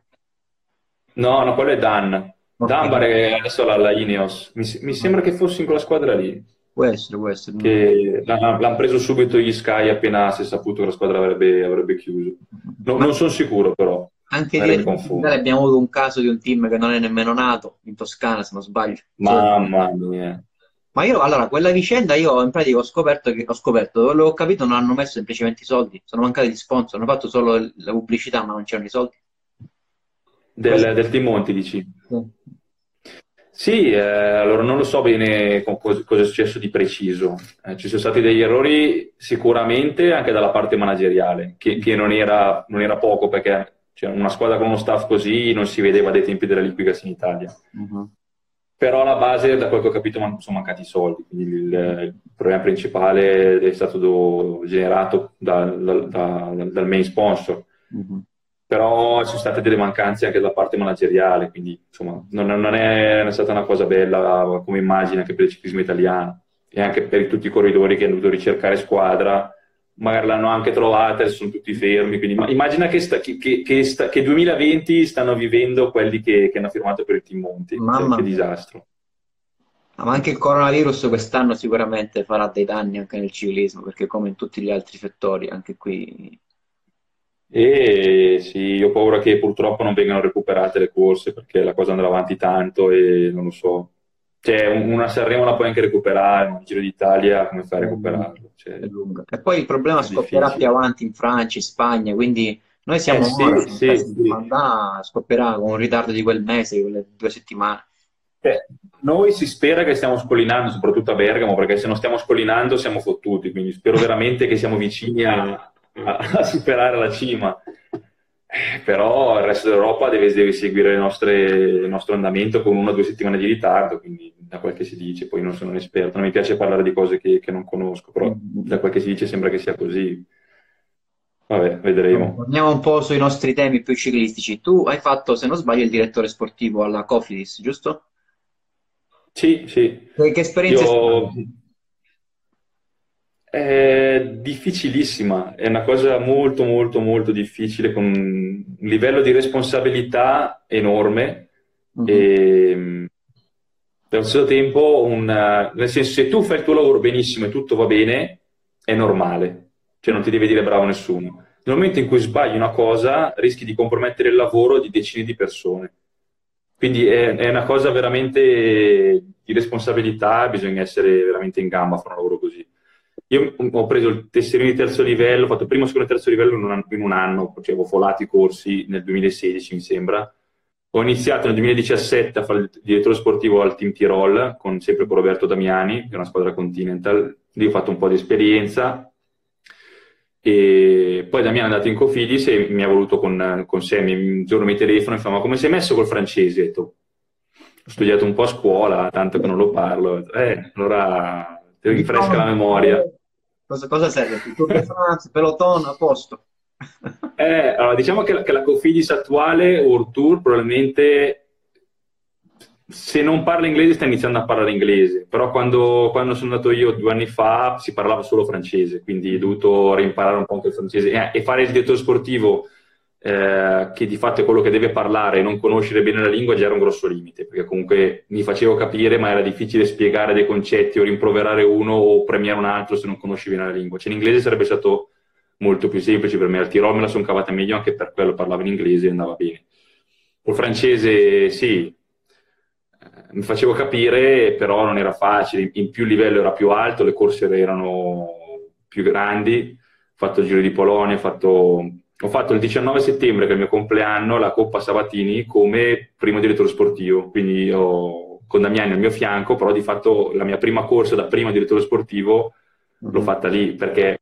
No, no, quello è Dan. È adesso la, la Ineos. Mi, mi, sembra che fosse in quella squadra lì. Può essere, può essere. Che l'hanno preso subito gli Sky appena si è saputo che la squadra avrebbe, avrebbe chiuso. No, non sono sicuro, però. Anche di abbiamo avuto un caso di un team che non è nemmeno nato in Toscana, se non sbaglio. Mamma mia. Ma io, allora, quella vicenda io in pratica ho scoperto che ho scoperto, l'ho capito, non hanno messo semplicemente i soldi, sono mancati gli sponsor, hanno fatto solo la pubblicità, ma non c'erano i soldi. Del, del Team Monti, dici? Sì. Eh, allora non lo so bene cosa, cosa è successo di preciso. Eh, ci sono stati degli errori sicuramente anche dalla parte manageriale, che, che non, era, non, era, poco perché cioè, una squadra con uno staff così non si vedeva dai tempi della Liquigas in Italia. Uh-huh. Però alla base, da quel che ho capito, sono mancati i soldi. Quindi il, il problema principale è stato do, generato da, da, da, dal main sponsor. Uh-huh. Però ci sono state delle mancanze anche da parte manageriale, quindi insomma non, non, è, stata una cosa bella come immagine anche per il ciclismo italiano e anche per tutti i corridori che hanno dovuto ricercare squadra magari l'hanno anche trovata e sono tutti fermi. Quindi immagina che, sta, che, che, sta, che 2020 stanno vivendo quelli che, che, hanno firmato per il Team Monti. Mamma che disastro. Ma anche il coronavirus quest'anno sicuramente farà dei danni anche nel ciclismo, perché come in tutti gli altri settori, anche qui E sì, io ho paura che purtroppo non vengano recuperate le corse perché la cosa andrà avanti tanto e non lo so. Cioè, una Sanremo la puoi anche recuperare, ma un Giro d'Italia come fai a recuperarlo? Cioè, e poi il problema scoppierà più avanti in Francia, in Spagna, quindi noi siamo eh, sì, sì, sì. scoppierà con un ritardo di quel mese, di quelle due settimane. Eh, noi si spera che stiamo scollinando, soprattutto a Bergamo, perché se non stiamo scollinando siamo fottuti, quindi spero veramente che siamo vicini a, a, a superare la cima. Eh, però il resto d'Europa deve, deve seguire nostre, il nostro andamento con una o due settimane di ritardo, quindi da quel che si dice, poi non sono un esperto, non mi piace parlare di cose che, che non conosco, però da quel che si dice sembra che sia così. Vabbè, vedremo. Torniamo un po' sui nostri temi più ciclistici. Tu hai fatto, se non sbaglio, il direttore sportivo alla Cofidis, giusto? Sì, sì. Che, che esperienza Io... è difficilissima, è una cosa molto, molto, molto difficile, con un livello di responsabilità enorme uh-huh. e allo stesso tempo, un, nel senso, se tu fai il tuo lavoro benissimo e tutto va bene, è normale, cioè non ti deve dire bravo nessuno. Nel momento in cui sbagli una cosa, rischi di compromettere il lavoro di decine di persone. Quindi è, è, una cosa veramente di responsabilità, bisogna essere veramente in gamba a fare un lavoro così. Io ho preso il tesserino di terzo livello, ho fatto primo, secondo e terzo livello in un anno, in un anno cioè avevo volato i corsi nel 2016 mi sembra. Ho iniziato nel 2017 a fare il direttore sportivo al Team Tirol, con, sempre con Roberto Damiani, che è una squadra continental. Lì ho fatto un po' di esperienza, e poi Damiano è andato in Cofidis e mi ha voluto con, con sé, un giorno mi telefono e fa ma come sei messo col francese? Ho, ho studiato un po' a scuola, tanto che non lo parlo. Eh, allora ti rinfresca la memoria. Cosa, cosa serve? Tour de France, peloton, a posto. eh, allora, diciamo che la, che la Cofidis attuale, World Tour, probabilmente se non parla inglese sta iniziando a parlare inglese, però quando, quando, sono andato io due anni fa si parlava solo francese, quindi ho dovuto reimparare un po' anche il francese eh, e fare il direttore sportivo eh, che di fatto è quello che deve parlare e non conoscere bene la lingua già era un grosso limite, perché comunque mi facevo capire ma era difficile spiegare dei concetti o rimproverare uno o premiare un altro se non conosci bene la lingua. Cioè in inglese sarebbe stato molto più semplice per me, al Tirol me la sono cavata meglio anche per quello parlavo in inglese e andava bene. Col francese sì, mi facevo capire, però non era facile, in più il livello era più alto, le corse erano più grandi, ho fatto il Giro di Polonia, ho fatto, ho fatto il 19 settembre, che è il mio compleanno, la Coppa Sabatini come primo direttore sportivo, quindi ho, con Damiani al mio fianco, però di fatto la mia prima corsa da primo direttore sportivo l'ho mhm. fatta lì, perché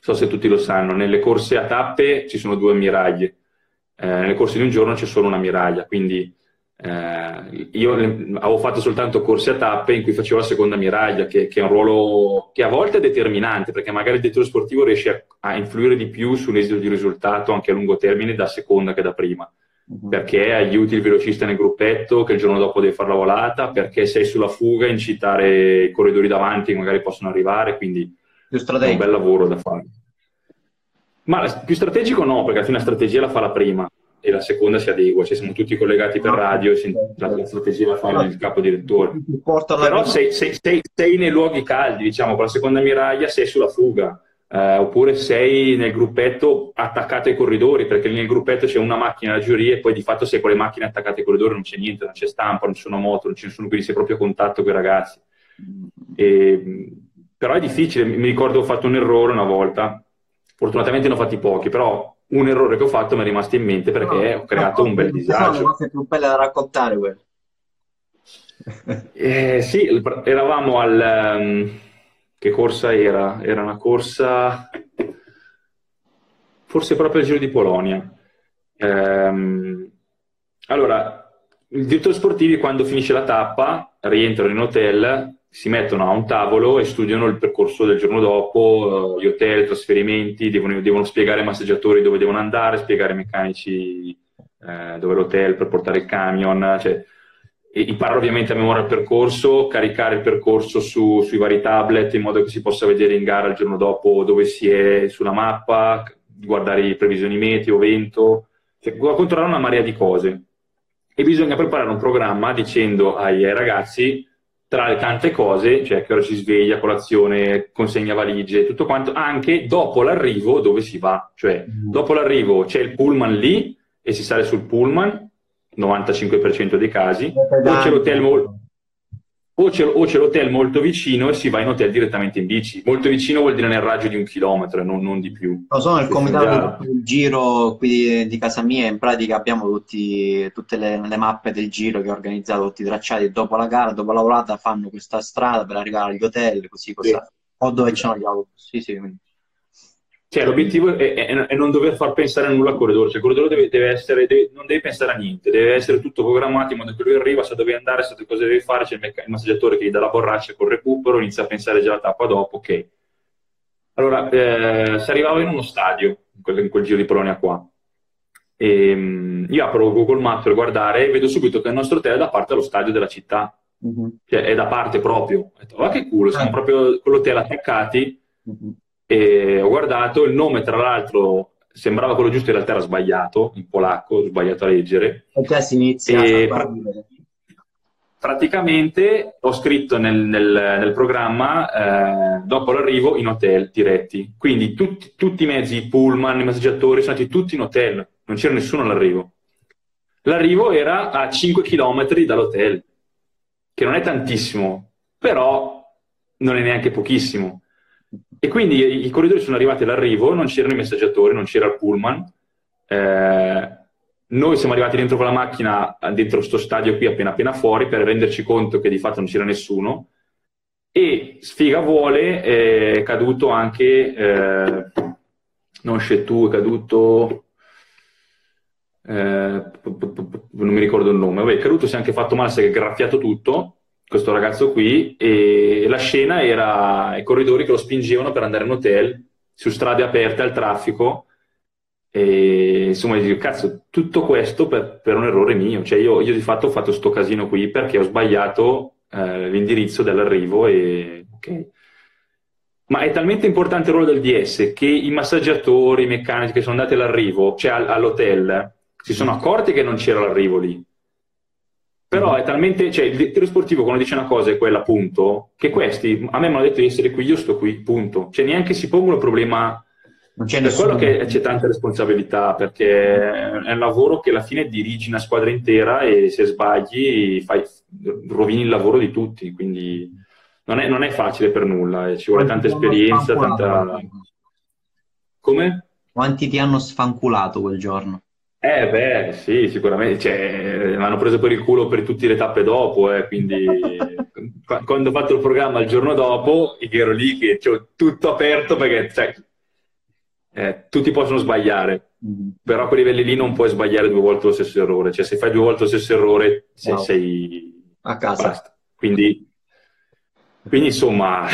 so se tutti lo sanno, nelle corse a tappe ci sono due ammiraglie, eh, nelle corse di un giorno c'è solo un'ammiraglia, quindi eh, io avevo fatto soltanto corse a tappe in cui facevo la seconda miraglia, che, che, è un ruolo che a volte è determinante, perché magari il direttore sportivo riesce a, a influire di più sull'esito di risultato anche a lungo termine da seconda che da prima. Uh-huh. Perché aiuti il velocista nel gruppetto che il giorno dopo deve fare la volata, perché sei sulla fuga, incitare i corridori davanti che magari possono arrivare, quindi è un bel lavoro da fare. Ma più strategico no, perché alla fine la strategia la fa la prima e la seconda si adegua, cioè siamo tutti collegati per radio la strategia la fa il capo direttore. Però sei, sei, sei, sei, nei luoghi caldi, diciamo, con la seconda miraglia sei sulla fuga, eh, oppure sei nel gruppetto attaccato ai corridori, perché nel gruppetto c'è una macchina da giuria e poi di fatto sei con le macchine attaccate ai corridori, non c'è niente, non c'è stampa, non ci sono moto, non ci sono, quindi sei proprio a contatto con i ragazzi. E, però è difficile, mi ricordo ho fatto un errore una volta, fortunatamente ne ho fatti pochi, però un errore che ho fatto mi è rimasto in mente perché no, ho creato no, un bel disagio. No, è più bella da raccontare quello. Eh, sì, eravamo al... Um, che corsa era? Era una corsa... Forse proprio il Giro di Polonia. Um, allora, i direttori sportivi quando finisce la tappa rientrano in hotel si mettono a un tavolo e studiano il percorso del giorno dopo, uh, gli hotel, i trasferimenti, devono, devono, spiegare ai massaggiatori dove devono andare, spiegare ai meccanici eh, dove l'hotel per portare il camion, cioè, imparare ovviamente a memoria il percorso, caricare il percorso su, sui vari tablet in modo che si possa vedere in gara il giorno dopo dove si è sulla mappa, guardare le previsioni meteo, vento, cioè, controllare una marea di cose. E bisogna preparare un programma dicendo ai ragazzi tra le tante cose, cioè che ora si sveglia, colazione, consegna valigie, tutto quanto, anche dopo l'arrivo dove si va. Cioè, mm. dopo l'arrivo c'è il pullman lì e si sale sul pullman, 95% dei casi, o c'è l'hotel o c'è, o c'è, l'hotel molto vicino e si va in hotel direttamente in bici. Molto vicino vuol dire nel raggio di un chilometro, non, non di più. No, sono nel comitato del giro qui di, casa mia, in pratica abbiamo tutti, tutte le, le, mappe del giro che ho organizzato, tutti i tracciati dopo la gara, dopo la volata fanno questa strada per arrivare agli hotel, così, così. Sì. o dove c'è gli autobus. Sì, sì, quindi. Cioè, l'obiettivo è, è, è, non dover far pensare a nulla al corridore, cioè, il corridore deve, deve essere, deve, non deve pensare a niente, deve essere tutto programmato in modo che lui arriva, sa dove andare, sa cosa deve fare, c'è il, mecc- il massaggiatore che gli dà la borraccia col recupero, inizia a pensare già alla tappa dopo, ok. Allora, eh, si arrivava in uno stadio, in quel, in quel giro di Polonia qua, e, um, io apro Google Maps per guardare e vedo subito che il nostro hotel è da parte dello stadio della città, uh-huh. cioè è da parte proprio. Ho detto, ma che culo, siamo eh. proprio con l'hotel attaccati. Uh-huh e ho guardato il nome, tra l'altro, sembrava quello giusto, in realtà era sbagliato, in polacco, ho sbagliato a leggere. Già si inizia e a praticamente ho scritto nel, nel, nel programma eh, dopo l'arrivo in hotel diretti. Quindi tutti, tutti, i mezzi, i pullman, i massaggiatori, sono andati tutti in hotel, non c'era nessuno all'arrivo. L'arrivo era a 5 km dall'hotel, che non è tantissimo, però non è neanche pochissimo. E quindi i corridori sono arrivati all'arrivo, non c'erano i messaggiatori, non c'era il pullman. Eh, noi siamo arrivati dentro con la macchina, dentro questo stadio qui appena appena fuori, per renderci conto che di fatto non c'era nessuno. E sfiga vuole, è caduto anche, eh, non tu, è caduto... Eh, non mi ricordo il nome, Vabbè, è caduto, si è anche fatto male, si è graffiato tutto, questo ragazzo qui e la scena era i corridori che lo spingevano per andare in hotel su strade aperte al traffico e insomma dico cazzo tutto questo per, per un errore mio. Cioè io, io, di fatto ho fatto sto casino qui perché ho sbagliato eh, l'indirizzo dell'arrivo e ok. Ma è talmente importante il ruolo del DS che i massaggiatori, i meccanici che sono andati all'arrivo, cioè all'hotel, si sono accorti che non c'era l'arrivo lì però è talmente, cioè il direttore sportivo quando dice una cosa è quella, punto, che questi, a me mi hanno detto di essere qui, io sto qui, punto. Cioè neanche si pongono il problema, non c'è per quello che c'è tanta responsabilità, perché è un lavoro che alla fine dirigi una squadra intera e se sbagli fai, rovini il lavoro di tutti, quindi non è, non è facile per nulla, ci vuole tanta esperienza, tanta... Come? Quanti ti hanno sfanculato quel giorno? Eh beh, sì, sicuramente, cioè, mi hanno preso per il culo per tutte le tappe dopo, eh, quindi quando ho fatto il programma il giorno dopo, ero lì che ho tutto aperto perché cioè, eh, tutti possono sbagliare, mm-hmm. però a quei livelli lì non puoi sbagliare due volte lo stesso errore, cioè se fai due volte lo stesso errore wow. sei a casa. Basta. Quindi quindi insomma,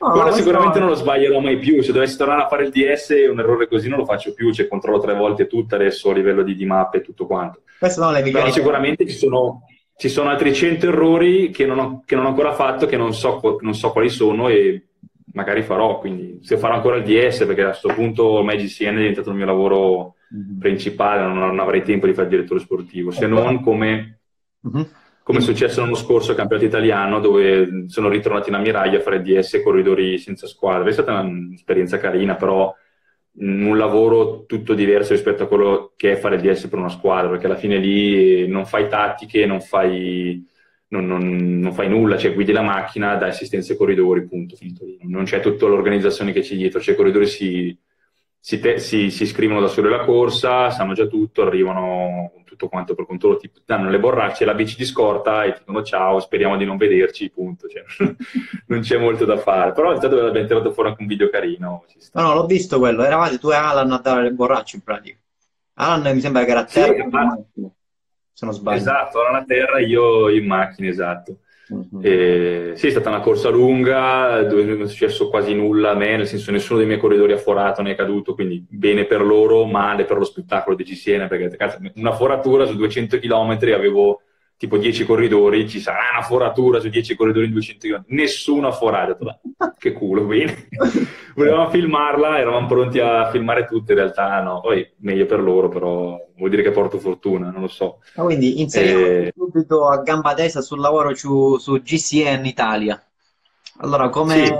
no, quello sicuramente non lo sbaglierò mai più. Se dovessi tornare a fare il DS, un errore così non lo faccio più. Cioè, controllo tre volte tutto adesso a livello di, di mappe e tutto quanto. Questo non Però sicuramente ci sono, ci sono, altri 100 errori che non, ho, che non ho ancora fatto, che non so, non so, quali sono e magari farò. Quindi se farò ancora il DS, perché a questo punto ormai GCN è diventato il mio lavoro mm-hmm. principale, non, non, avrei tempo di fare il direttore sportivo, se non come... Mm-hmm come è successo l'anno scorso al campionato italiano dove sono ritornati in ammiraglia a fare DS corridori senza squadra. È stata un'esperienza carina, però un lavoro tutto diverso rispetto a quello che è fare DS per una squadra, perché alla fine lì non fai tattiche, non fai, non, non, non fai nulla, cioè guidi la macchina, dai assistenza ai corridori, punto, finito lì. Non c'è tutta l'organizzazione che c'è dietro, cioè i corridori si si, te, si, si, iscrivono da soli alla corsa, sanno già tutto, arrivano tutto quanto per conto loro, ti danno le borracce, la bici di scorta e ti dicono ciao, speriamo di non vederci, punto. Cioè, non c'è molto da fare. Però è stato abbiamo tirato fuori anche un video carino. No, no, l'ho visto quello, eravate tu e Alan a dare le borracce in pratica. Alan mi sembra che era a terra, sì, se non sbaglio. Esatto, Alan a terra, io in macchina, esatto. Uh-huh. E, sì, è stata una corsa lunga, dove non è successo quasi nulla a me, nel senso nessuno dei miei corridori ha forato né è caduto, quindi bene per loro, male per lo spettacolo di Siena, perché cazzo, una foratura su 200 km avevo tipo 10 corridori, ci sarà una foratura su 10 corridori in 200 km, nessuno ha forato, che culo, bene. Volevamo filmarla, eravamo pronti a filmare tutte, in realtà no, poi meglio per loro, però vuol dire che porto fortuna, non lo so. Ah, quindi inseriamo eh... subito a gamba tesa sul lavoro su, su GCN Italia. Allora, come, sì.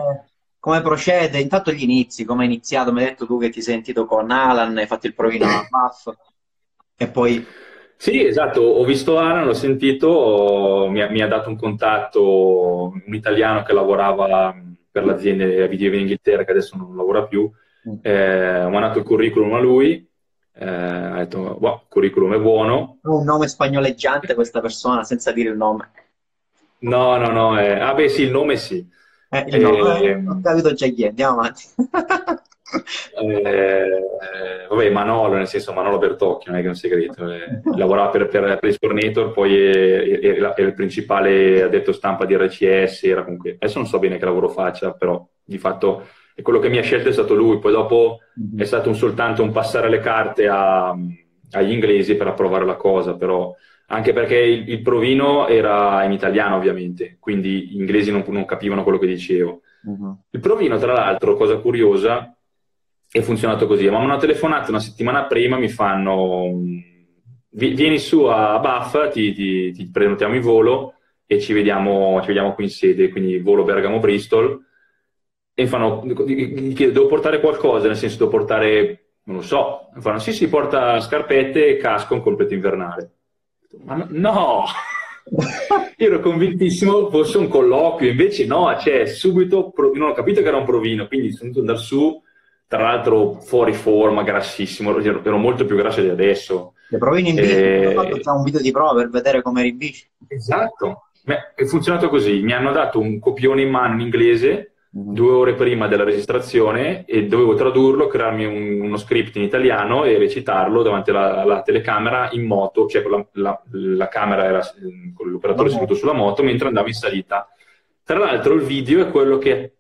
come, procede? Intanto gli inizi, come hai iniziato? Mi hai detto tu che ti sei sentito con Alan, hai fatto il provino a Buff e poi... Sì, esatto, ho visto Alan, l'ho sentito, mi ha, mi ha dato un contatto, un italiano che lavorava per l'azienda Video in Inghilterra, che adesso non lavora più, mm. eh, ho mandato il curriculum a lui, eh, ha detto, wow, il curriculum è buono. Un nome spagnoleggiante questa persona, senza dire il nome. No, no, no, eh, ah beh sì, il nome sì. Eh, il nome, eh, ho capito già chi è, andiamo avanti. eh, vabbè, Manolo, nel senso Manolo Bertocchio, non è che è un segreto, eh, lavorava per, per Play Store poi era il principale addetto stampa di RCS, era comunque, adesso non so bene che lavoro faccia, però di fatto è quello che mi ha scelto è stato lui, poi dopo mm-hmm. è stato un, soltanto un passare le carte a, agli inglesi per approvare la cosa, però anche perché il, il, provino era in italiano ovviamente, quindi gli inglesi non, non capivano quello che dicevo. Uh-huh. Il provino, tra l'altro, cosa curiosa, è funzionato così. Ma una telefonata una settimana prima, mi fanno vieni su a Buff, ti, ti, ti prenotiamo il volo e ci vediamo, ci vediamo qui in sede, quindi volo Bergamo-Bristol. E fanno, gli chiedo, devo portare qualcosa, nel senso devo portare, non lo so, fanno, sì, sì, porta scarpette e casco in completo invernale. Ma no! Io ero convintissimo fosse un colloquio, invece no, cioè subito, non ho capito che era un provino, quindi sono dovuto andare su tra l'altro fuori forma, grassissimo, ero molto più grasso di adesso. Le provini in bici, e... facciamo un video di prova per vedere com'era in bici. Esatto, Beh, è funzionato così, mi hanno dato un copione in mano in inglese. Due ore prima della registrazione e dovevo tradurlo, crearmi un, uno script in italiano e recitarlo davanti alla, alla telecamera in moto, cioè la, la, la camera era con l'operatore seduto sulla moto mentre andavo in salita. Tra l'altro il video è quello che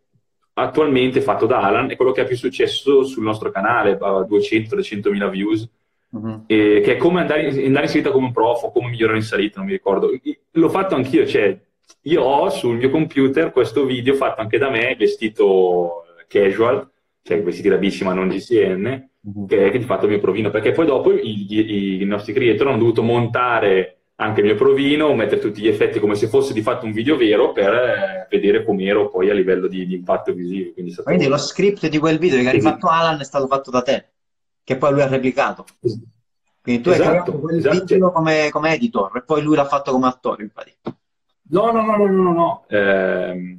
attualmente fatto da Alan è quello che ha più successo sul nostro canale, 200-300 mila views, uh-huh. che è come andare, andare, in salita come un prof o come migliorare in salita, non mi ricordo. L'ho fatto anch'io, cioè io ho sul mio computer questo video fatto anche da me, vestito casual, cioè vestiti da bici ma non GCN, uh-huh. che, che di fatto il mio provino, perché poi dopo i, i, i nostri creator hanno dovuto montare anche il mio provino, mettere tutti gli effetti come se fosse di fatto un video vero per eh, vedere com'ero poi a livello di, di impatto visivo. Quindi, Quindi lo script di quel video che ha rifatto Alan è stato fatto da te, che poi lui ha replicato. Quindi tu esatto, hai creato quel esatto. video come, come, editor e poi lui l'ha fatto come attore, infatti. No, no, no, no, no, no. Eh...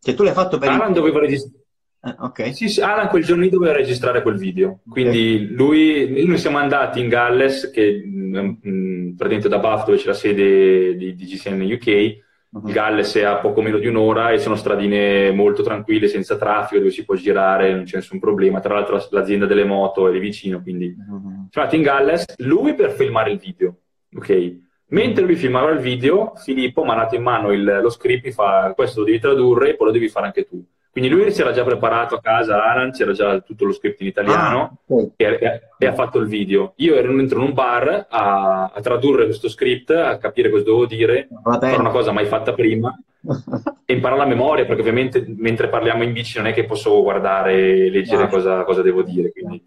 Che tu l'hai fatto per Alan il... doveva registrare. Eh, okay. Sì, sì, Alan quel giorno lì doveva registrare quel video. Quindi okay. lui, noi siamo andati in Galles, che mh, mm, mm, praticamente da Bath dove c'è la sede di, di GCN UK. Uh-huh. Il Galles è a poco meno di un'ora e sono stradine molto tranquille, senza traffico, dove si può girare, non c'è nessun problema. Tra l'altro l'azienda delle moto è lì vicino, quindi uh-huh. siamo andati in Galles, lui per filmare il video, ok? Mentre lui filmava il video, Filippo mi ha dato in mano il, lo script, mi fa questo lo devi tradurre e poi lo devi fare anche tu. Quindi lui si era già preparato a casa, Alan, c'era già tutto lo script in italiano ah, okay. e, e, ha fatto il video. Io ero dentro in un bar a, a, tradurre questo script, a capire cosa dovevo dire, fare una cosa mai fatta prima e imparare la memoria, perché ovviamente mentre parliamo in bici non è che posso guardare e leggere ah. cosa, cosa, devo dire. Quindi,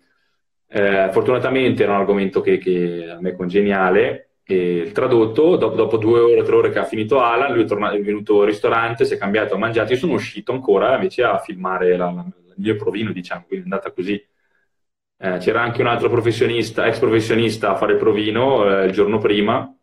eh, fortunatamente era un argomento che, che a me è congeniale e il tradotto, dopo, dopo, due ore, tre ore che ha finito Alan, lui è, tornato, è venuto al ristorante, si è cambiato, ha mangiato, io sono uscito ancora invece a filmare la, la, il mio provino, diciamo, quindi è andata così. Eh, c'era anche un altro professionista, ex professionista a fare il provino eh, il giorno prima,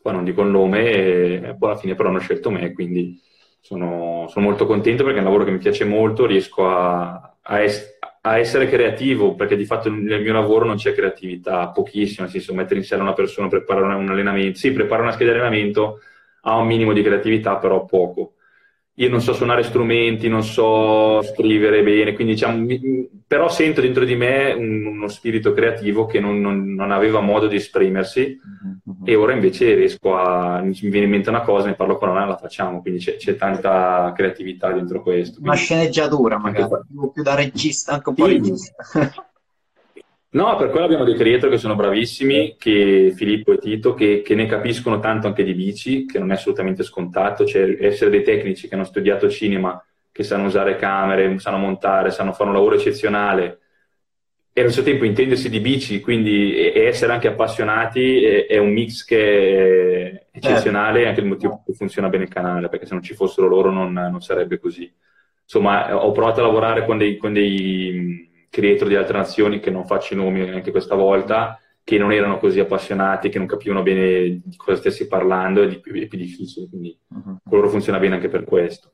qua non dico il nome, e poi alla fine però hanno scelto me, quindi sono, sono molto contento perché è un lavoro che mi piace molto, riesco a, a, es- a essere creativo, perché di fatto nel mio lavoro non c'è creatività, pochissimo, nel senso mettere in scena una persona, preparare un allenamento, sì, preparare una scheda di allenamento ha un minimo di creatività, però poco io non so suonare strumenti, non so scrivere bene, quindi diciamo, mi, però sento dentro di me un, uno spirito creativo che non, non, non aveva modo di esprimersi mm-hmm. e ora invece riesco a, mi viene in mente una cosa, ne parlo con e la facciamo, quindi c'è, c'è, tanta creatività dentro questo. Una sceneggiatura magari, più da regista, anche un po' sì. regista. No, per quello abbiamo dei creator che sono bravissimi, che Filippo e Tito, che, che, ne capiscono tanto anche di bici, che non è assolutamente scontato, cioè essere dei tecnici che hanno studiato cinema, che sanno usare camere, sanno montare, sanno fare un lavoro eccezionale, e allo stesso tempo intendersi di bici, quindi e, essere anche appassionati è, è un mix che è eccezionale, è anche il motivo per cui funziona bene il canale, perché se non ci fossero loro non, non sarebbe così. Insomma, ho provato a lavorare con dei, con dei creator di altre nazioni, che non faccio i nomi neanche questa volta, che non erano così appassionati, che non capivano bene di cosa stessi parlando, è, di, è più difficile, quindi uh-huh. con loro funziona bene anche per questo.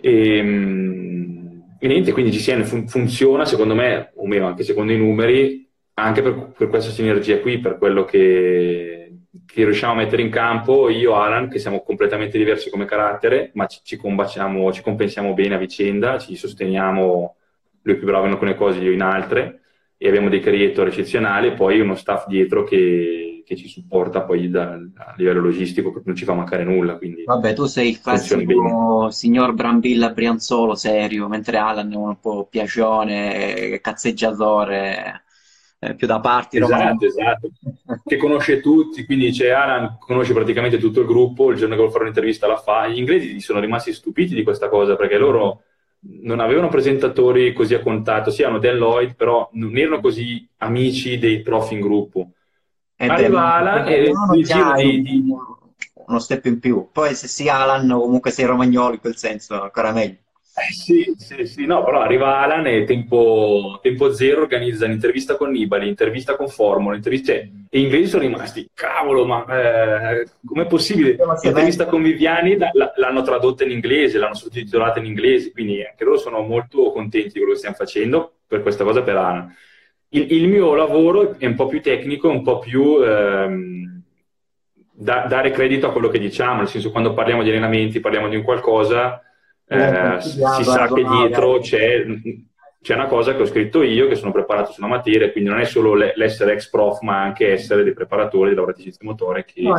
E, ehm, e niente, quindi GCN fun- funziona, secondo me, o meno anche secondo i numeri, anche per, per questa sinergia qui, per quello che, che, riusciamo a mettere in campo io e Alan, che siamo completamente diversi come carattere, ma ci, ci, ci compensiamo bene a vicenda, ci sosteniamo, lui è più bravo in alcune cose, io in altre, e abbiamo dei creator eccezionali e poi uno staff dietro che, che ci supporta poi da, a livello logistico perché non ci fa mancare nulla. Quindi Vabbè, tu sei il classico signor Brambilla Brianzolo serio, mentre Alan è un po' piacione, cazzeggiatore, eh, più da parti. Esatto, esatto. che conosce tutti, quindi c'è Alan, conosce praticamente tutto il gruppo, il giorno che vuole fare un'intervista la fa. Gli inglesi sono rimasti stupiti di questa cosa perché loro non avevano presentatori così a contatto, sì, Dan Lloyd, però non erano così amici dei prof in gruppo. E Arriva Alan e il di, di... uno step in più. Poi se si Alan o comunque sei Romagnoli, in quel senso, ancora meglio. Eh, sì, sì, sì, no, però arriva Alan e tempo, tempo zero organizza un'intervista con Nibali, intervista con Formula, intervista... Cioè, e gli inglesi sono rimasti, cavolo, ma eh, com'è possibile? L'intervista con Viviani l'hanno tradotta in inglese, l'hanno sottotitolata in inglese, quindi anche loro sono molto contenti di quello che stiamo facendo per questa cosa per Alan. Il, il mio lavoro è un po' più tecnico, un po' più... Ehm, da, dare credito a quello che diciamo, nel senso quando parliamo di allenamenti, parliamo di un qualcosa eh, si sa che dietro c'è, c'è, una cosa che ho scritto io, che sono preparato su una materia, quindi non è solo l'essere ex prof, ma anche essere dei preparatori, dei lavoratori di motore che no,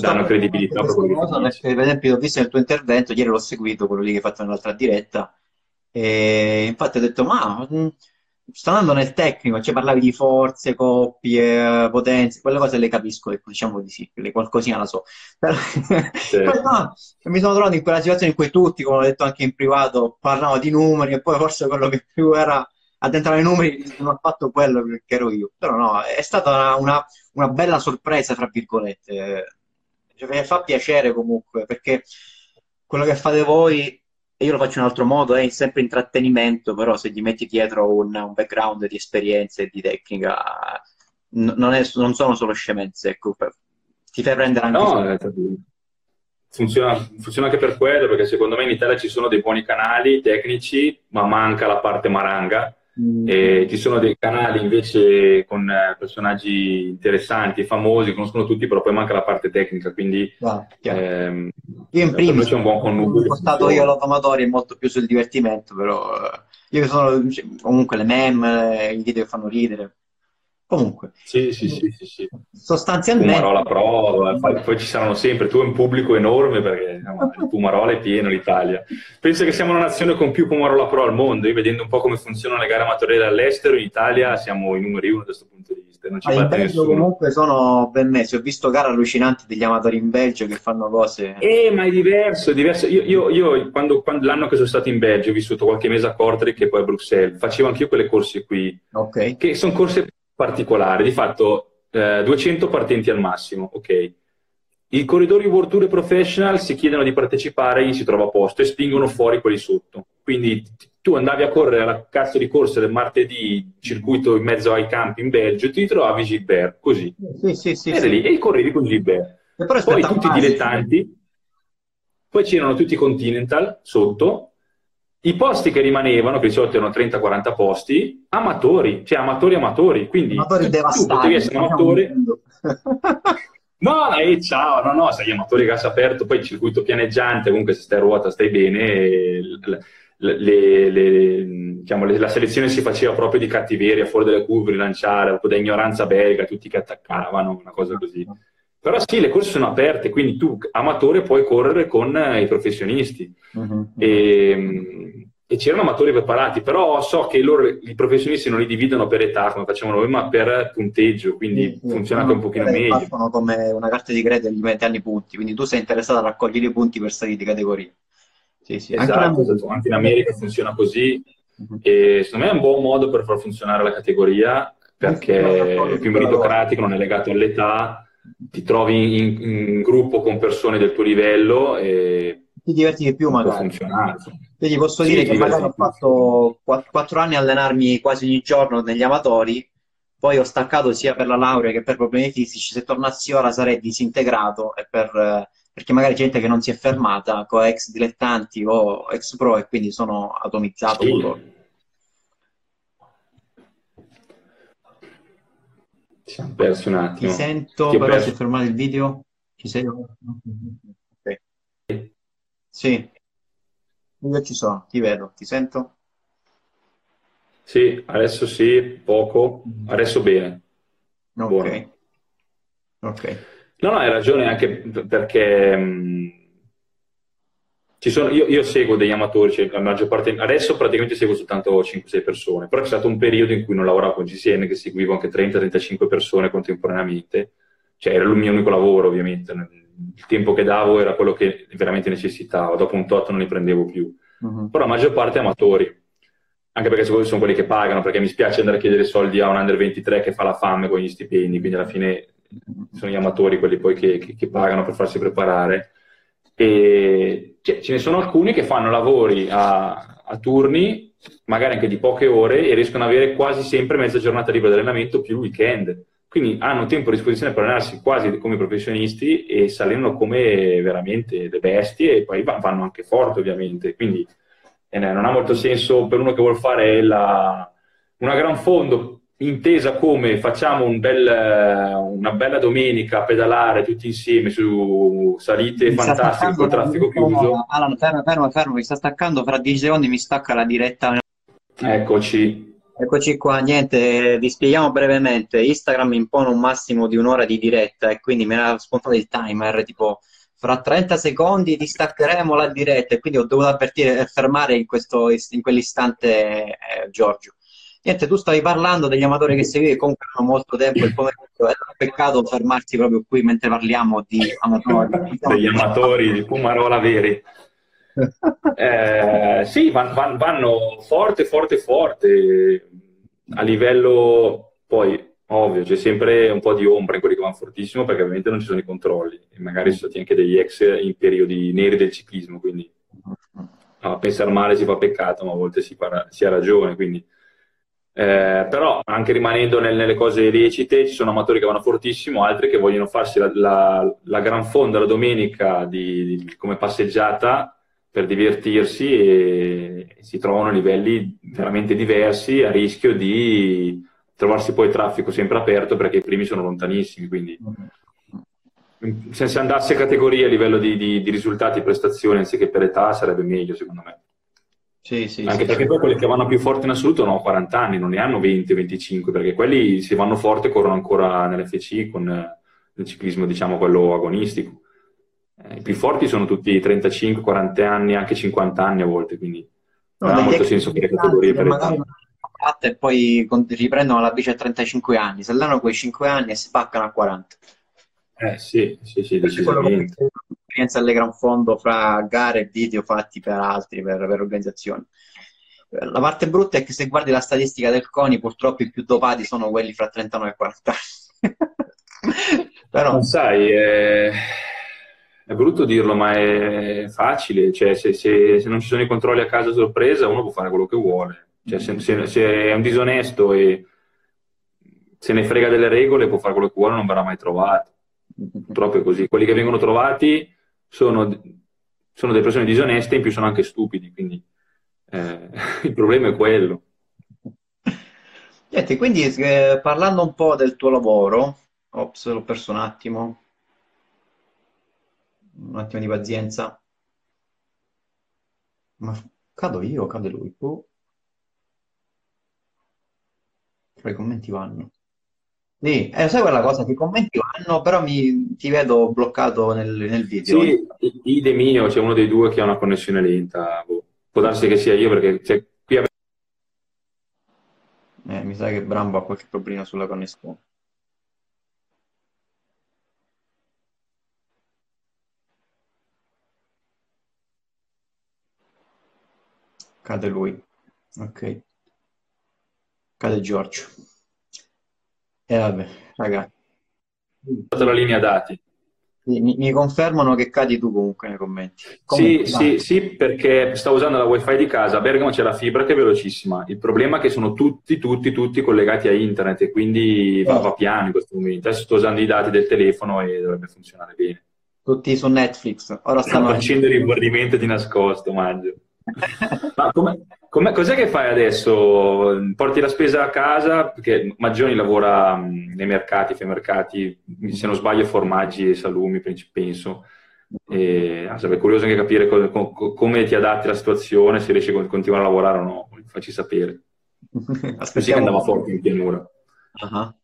danno credibilità. Cosa, per esempio, ho visto nel tuo intervento, ieri l'ho seguito, quello lì che hai fatto nell'altra diretta, e infatti ho detto, ma sto andando nel tecnico, cioè parlavi di forze, coppie, potenze, quelle cose le capisco, ecco, diciamo di sì, le qualcosina la so. Però, sì. no, mi sono trovato in quella situazione in cui tutti, come ho detto anche in privato, parlavano di numeri e poi forse quello che più era addentrare i numeri non ha fatto quello che ero io. Però no, è stata una, una bella sorpresa, fra virgolette. Cioè, fa piacere comunque, perché quello che fate voi io lo faccio in un altro modo, è sempre intrattenimento, però se gli metti dietro un, un background di esperienze e di tecnica, n- non, è, non, sono solo scemenze, ecco, ti fai prendere anche... No, eh, funziona, funziona, anche per quello, perché secondo me in Italia ci sono dei buoni canali tecnici, ma manca la parte maranga. E ci sono dei canali invece con eh, personaggi interessanti, famosi, conoscono tutti, però poi manca la parte tecnica, quindi ah, ehm, io in primis c'è un buon connubio. Ho stato io l'automatorio molto più sul divertimento, però eh, io sono cioè, comunque le meme, i video che fanno ridere. Comunque, sì, sì, sì, sì, sostanzialmente. Pumarola Pro, poi, poi, ci saranno sempre. Tu hai un pubblico enorme perché no, il Pumarola è pieno l'Italia. Penso che siamo una nazione con più Pumarola Pro al mondo. Io vedendo un po' come funzionano le gare amatoriali all'estero, in Italia siamo i numeri uno da questo punto di vista. Non ci ah, in Belgio nessuno. comunque sono ben messi. Ho visto gare allucinanti degli amatori in Belgio che fanno cose. Eh, ma è diverso, è diverso. Io, io, io quando, quando, l'anno che sono stato in Belgio, ho vissuto qualche mese a Kortrijk e poi a Bruxelles, facevo anch'io quelle corse qui. Ok. Che sono corse particolare, di fatto eh, 200 partenti al massimo, ok? I corridori World Tour Professional si chiedono di partecipare, gli si trova a posto e spingono fuori quelli sotto. Quindi tu andavi a correre la cazzo di corsa del martedì, circuito in mezzo ai campi in Belgio, e ti trovavi Gilbert, così. Sì, sì, sì. Sì. lì e correvi con Gilbert. Poi tutti i dilettanti, poi c'erano tutti i Continental sotto, i posti che rimanevano, che di solito erano 30-40 posti, amatori, cioè amatori amatori, quindi amatori tu potevi essere amatore... no, e ciao, no, no, sei amatore gas aperto, poi il circuito pianeggiante, comunque se stai a ruota stai bene, le, le, le, diciamo, la selezione si faceva proprio di cattiveria, fuori dalle curve, rilanciare, un po' da ignoranza belga, tutti che attaccavano, una cosa così. Però sì, le corse sono aperte, quindi tu, amatore, puoi correre con eh, i professionisti. Uh-huh. E, e, c'erano amatori preparati, però so che loro, i professionisti non li dividono per età, come facciamo noi, ma per punteggio, quindi sì, funziona anche un pochino meglio. Fanno come una carta di credito gli metti anni punti, quindi tu sei interessato a raccogliere i punti per salire di categoria. Sì, sì, esatto, anche, esatto. anche in America funziona così. uh-huh. e secondo me è un buon modo per far funzionare la categoria perché è più meritocratico, non è legato all'età, ti trovi in, in gruppo con persone del tuo livello e ti diverti di più magari. Quindi posso sì, dire che magari ho fatto quattro anni a allenarmi quasi ogni giorno negli amatori, poi ho staccato sia per la laurea che per problemi fisici, se tornassi ora sarei disintegrato e per, perché magari gente che non si è fermata con ex dilettanti o ex pro e quindi sono atomizzato sì. con loro. Ci siamo persi un attimo. Ti sento, Ti però si è fermato il video. Ci sei? Ok. Sì. Io ci sono, ti vedo, ti sento? Sì, adesso sì, poco, adesso bene. Ok. Buono. Ok. No, no, hai ragione anche perché mh, sono, io, io, seguo degli amatori, cioè la maggior parte, adesso praticamente seguo soltanto 5-6 persone, però c'è stato un periodo in cui non lavoravo con GCN che seguivo anche 30-35 persone contemporaneamente, cioè era il mio unico lavoro ovviamente, il tempo che davo era quello che veramente necessitavo, dopo un tot non li prendevo più, uh-huh. però la maggior parte amatori, anche perché sono quelli che pagano, perché mi spiace andare a chiedere soldi a un under 23 che fa la fame con gli stipendi, quindi alla fine sono gli amatori quelli poi che, che, che pagano per farsi preparare. E ce ne sono alcuni che fanno lavori a, a, turni, magari anche di poche ore, e riescono ad avere quasi sempre mezza giornata libera di allenamento più weekend. Quindi hanno tempo a disposizione per allenarsi quasi come professionisti e saliano come veramente le bestie e poi vanno anche forte ovviamente. Quindi eh, non ha molto senso per uno che vuole fare la, una gran fondo intesa come facciamo un bel, una bella domenica a pedalare tutti insieme su salite mi fantastiche con traffico chiuso. Alan, fermo, fermo, fermo, mi sta staccando, fra 10 secondi mi stacca la diretta. Eccoci. Eccoci qua, niente, vi spieghiamo brevemente. Instagram impone un massimo di un'ora di diretta e quindi mi era spontato il timer, tipo fra 30 secondi ti staccheremo la diretta e quindi ho dovuto avvertire e fermare in, questo, in quell'istante eh, Giorgio. Niente, tu stavi parlando degli amatori che seguivi, comunque hanno molto tempo il pomeriggio, è un peccato fermarsi proprio qui mentre parliamo di amatori. degli amatori di Pumarola veri. Eh, sì, van, van, vanno forte, forte, forte. A livello, poi, ovvio, c'è sempre un po' di ombra in quelli che vanno fortissimo perché ovviamente non ci sono i controlli. E magari sono stati anche degli ex in periodi neri del ciclismo, quindi no, a pensare male si fa peccato, ma a volte si, parla, si ha ragione, quindi eh, però anche rimanendo nel, nelle cose lecite ci sono amatori che vanno fortissimo, altri che vogliono farsi la, la, la gran fonda la domenica di, di, come passeggiata per divertirsi e, e si trovano a livelli veramente diversi a rischio di trovarsi poi traffico sempre aperto perché i primi sono lontanissimi. Quindi se si andasse a categoria a livello di, di, di risultati e prestazioni anziché per età sarebbe meglio secondo me. Sì, sì, Anche sì, perché poi quelli che vanno più forti in assoluto hanno 40 anni, non ne hanno 20-25, perché quelli se vanno forte corrono ancora nell'FC con eh, il ciclismo, diciamo, quello agonistico. Eh, I più forti sono tutti 35, 40 anni, anche 50 anni a volte, quindi no, non ha molto senso che le categorie per età. E poi riprendono la bici a 35 anni, se l'hanno quei 5 anni e spaccano a 40. Eh sì, sì, sì, decisamente esperienza alle gran fondo fra gare e video fatti per altri, per, per organizzazioni. La parte brutta è che se guardi la statistica del CONI, purtroppo i più dopati sono quelli fra 39 e 40 anni. Però... Non sai, è... è... brutto dirlo, ma è facile. Cioè, se, se, se, non ci sono i controlli a casa sorpresa, uno può fare quello che vuole. Cioè, se, se, è un disonesto e se ne frega delle regole, può fare quello che vuole, non verrà mai trovato. Purtroppo è così. Quelli che vengono trovati sono, sono delle persone disoneste in più sono anche stupidi, quindi eh, il problema è quello. Niente, quindi eh, parlando un po' del tuo lavoro, ops, l'ho perso un attimo, un attimo di pazienza. Ma cado io cade lui? Oh. I commenti vanno. Sì, eh, sai quella cosa, ti commenti vanno, però mi, ti vedo bloccato nel, nel video. Sì, idem mio, c'è uno dei due che ha una connessione lenta. Boh. Può darsi che sia io perché cioè, qui a... eh, mi sa che Brambo ha qualche problema sulla connessione. Cade lui. Ok. Cade Giorgio. E eh, vabbè, ragazzi. La linea dati. Mi, mi, confermano che cadi tu comunque nei commenti. Comunque, sì, sì, sì, perché sto usando la wifi di casa, a Bergamo c'è la fibra che è velocissima, il problema è che sono tutti, tutti, tutti collegati a internet e quindi va, va piano in questo momento. Adesso sto usando i dati del telefono e dovrebbe funzionare bene. Tutti su Netflix. Ora stanno facendo il rifornimento di nascosto, mangio. Ma come, come, cos'è che fai adesso? Porti la spesa a casa? Perché Maggioni lavora nei mercati, fa i mercati, se non sbaglio formaggi e salumi, penso. E, ah, sarebbe curioso anche capire co- co- come ti adatti alla situazione, se riesci a continuare a lavorare o no, facci sapere. Aspetta, Così che andava forte in pianura. Uh-huh.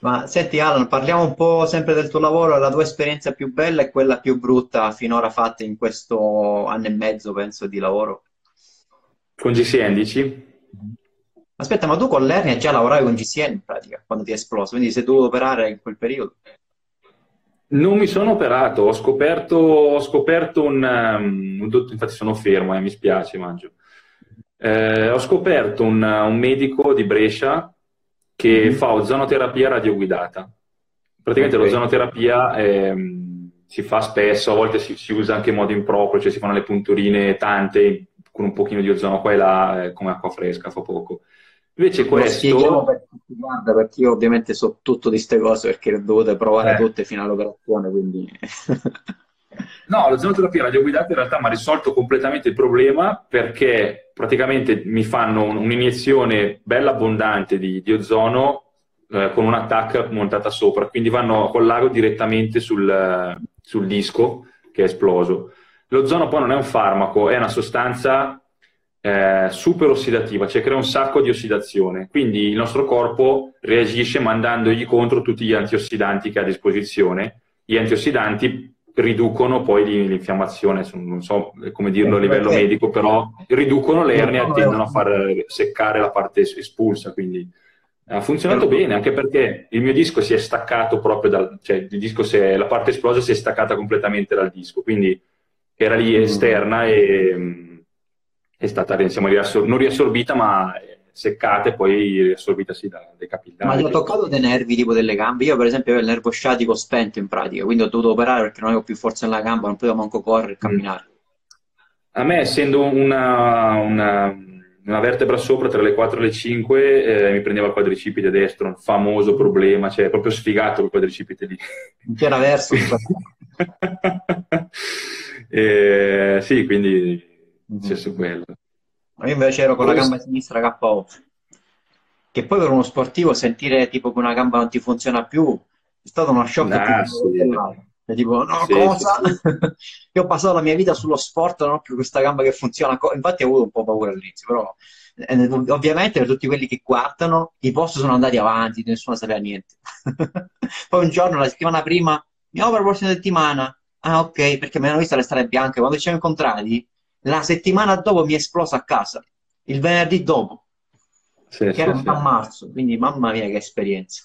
Ma senti Alan, parliamo un po' sempre del tuo lavoro, la tua esperienza più bella e quella più brutta finora fatta in questo anno e mezzo, penso, di lavoro. Con GCN dici? Aspetta, ma tu con l'Ernia già lavoravi con GCN in pratica, quando ti è esploso, quindi sei dovuto operare in quel periodo? Non mi sono operato, ho scoperto, ho scoperto un, um, un, infatti sono fermo, eh, mi spiace, mangio. Eh, ho scoperto un, un medico di Brescia che mm-hmm. fa ozonoterapia radioguidata. Praticamente okay. l'ozonoterapia eh, si fa spesso, a volte si, si, usa anche in modo improprio, cioè si fanno le punturine tante con un pochino di ozono qua e là, eh, come acqua fresca, fa poco. Invece questo... Per guarda, perché io ovviamente so tutto di queste cose perché le dovute provare eh. tutte fino all'operazione, quindi... no, l'ozonoterapia radioguidata in realtà mi ha risolto completamente il problema perché praticamente mi fanno un'iniezione bella abbondante di, di ozono eh, con un attacco montata sopra, quindi vanno col lago direttamente sul, sul disco che è esploso. L'ozono poi non è un farmaco, è una sostanza eh, super ossidativa, cioè crea un sacco di ossidazione. Quindi il nostro corpo reagisce mandandogli contro tutti gli antiossidanti che ha a disposizione. Gli antiossidanti riducono poi l'infiammazione, non so come dirlo a livello medico, però riducono l'ernia e tendono a far seccare la parte espulsa, quindi ha funzionato bene, anche perché il mio disco si è staccato proprio dal, cioè il disco si è, la parte esplosa si è staccata completamente dal disco, quindi era lì mm. esterna e è stata, siamo riassor- non riassorbita ma seccata e poi riassorbitasi da, dai capillari. Ma ti ho toccato dei nervi tipo delle gambe? Io per esempio avevo il nervo sciatico spento in pratica, quindi ho dovuto operare perché non avevo più forza nella gamba, non potevo manco correre e mm. camminare. A me essendo una, una, una vertebra sopra tra le 4 e le 5 eh, mi prendeva il quadricipite destro, un famoso problema, cioè proprio sfigato il quadricipite lì. Non c'era verso. eh, sì, quindi mm-hmm. su quello. Io invece ero con la gamba sinistra KO. Che poi per uno sportivo sentire tipo che una gamba non ti funziona più è stato uno shock. Nah, sì. E tipo, no, sì, cosa? Sì, sì. Io ho passato la mia vita sullo sport, non ho più questa gamba che funziona. Infatti ho avuto un po' paura all'inizio, però eh, ovviamente per tutti quelli che guardano i post sono andati avanti, nessuno sapeva niente. Poi un giorno, la settimana prima, mi opero la prossima settimana. Ah, ok, perché mi hanno visto le strade bianche. Quando ci siamo incontrati, la settimana dopo mi è esplosa a casa, il venerdì dopo, che era a marzo, quindi mamma mia che esperienza.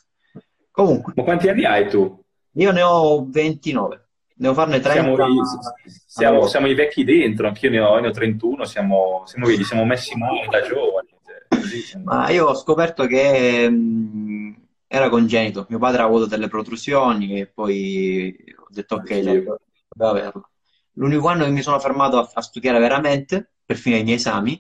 Comunque. Ma quanti anni hai tu? Io ne ho 29, devo farne 30. Siamo, i, siamo, siamo i vecchi dentro, anch'io ne ho, ne ho 31, siamo, siamo, siamo messi male da giovani. Cioè, Ma io ho scoperto che mh, era congenito, mio padre ha avuto delle protrusioni e poi ho detto ok, devo averlo. L'unico anno che mi sono fermato a, a studiare veramente per finire i miei esami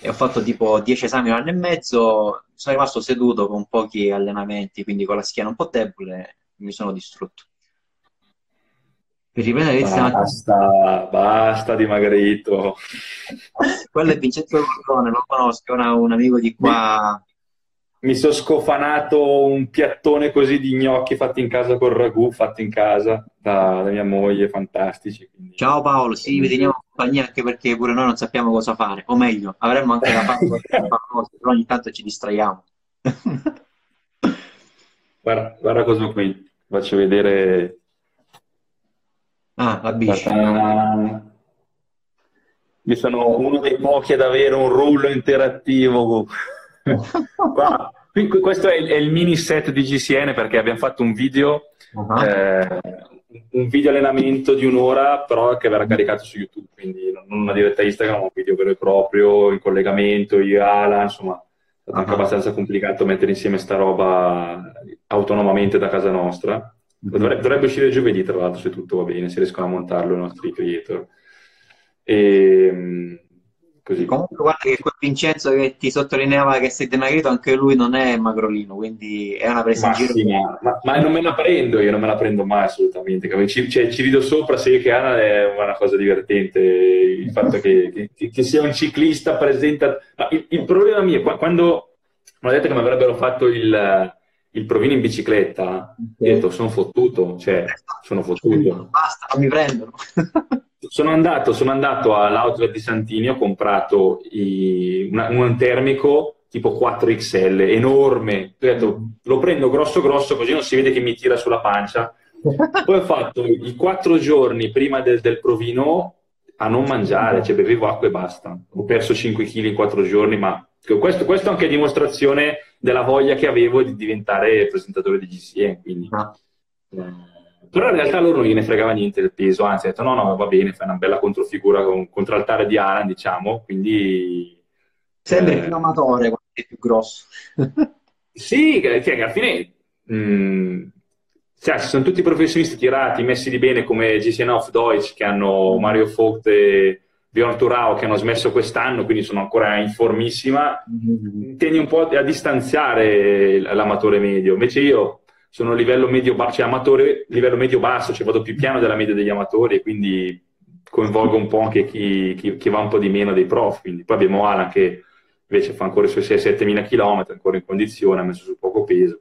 e ho fatto tipo 10 esami un anno e mezzo, sono rimasto seduto con pochi allenamenti, quindi con la schiena un po' debole, mi sono distrutto. Per riprendere Basta, basta dimagrito. Quello è Vincenzo Gordone, lo conosco, è un amico di qua mi sono scofanato un piattone così di gnocchi fatti in casa col ragù, fatti in casa da, da mia moglie, fantastici. Quindi... Ciao Paolo, sì, vi teniamo compagnia anche perché pure noi non sappiamo cosa fare, o meglio, avremmo anche da fare qualcosa, però ogni tanto ci distraiamo. guarda, guarda cosa qui, faccio vedere... Ah, la bici. Io sono uno dei pochi ad avere un rullo interattivo Qua, questo è il, è il, mini set di GCN perché abbiamo fatto un video, uh-huh. eh, un video allenamento di un'ora, però che verrà caricato su YouTube, quindi non una diretta Instagram, ma un video vero e proprio, in collegamento, io e Ala, insomma, stato anche abbastanza complicato mettere insieme sta roba autonomamente da casa nostra. Dovrebbe, dovrebbe uscire giovedì, tra l'altro, se tutto va bene, se riescono a montarlo i nostri creator. E, ehm, Così. Comunque guarda che quel Vincenzo che ti sottolineava che sei dimagrito, anche lui non è magrolino, quindi è una presa ma in giro. Sì, ma, ma, non me la prendo, io non me la prendo mai assolutamente. Ci, cioè, ci rido sopra, se che Anna è una cosa divertente, il fatto che, che, che sia un ciclista presenta... Il, il, problema mio, quando mi hanno detto che mi avrebbero fatto il, il provino in bicicletta, okay. ho detto sono fottuto, cioè sono fottuto. Basta, non mi prendono. Sono andato, sono andato all'outlet di Santini, ho comprato i, una, un termico tipo 4XL, enorme. Ho detto, lo prendo grosso grosso così non si vede che mi tira sulla pancia. Poi ho fatto i quattro giorni prima del, del provino a non mangiare, cioè bevevo acqua e basta. Ho perso 5 kg in quattro giorni, ma questo, questo anche è dimostrazione della voglia che avevo di diventare presentatore di GCN. Quindi, ah. eh, però in realtà loro non gliene fregava niente del peso, anzi ha detto no, no, va bene, fai una bella controfigura con contraltare di Alan, diciamo, quindi... Sembri eh... più amatore quando è più grosso. sì, che, che alla fine... Mh, mm, cioè, ci sono tutti professionisti tirati, messi di bene come GCN of Deutsch, che hanno Mario Vogt e Bjorn Turao, che hanno smesso quest'anno, quindi sono ancora in formissima, mm-hmm. tendi un po' a distanziare l'amatore medio. Invece io sono livello medio-basso, cioè amatore, livello medio-basso, cioè vado più piano della media degli amatori e quindi coinvolgo un po' anche chi, chi, chi va un po' di meno dei prof. Quindi poi abbiamo Alan che invece fa ancora i suoi 6-7 mila km, ancora in condizione, ha messo su poco peso.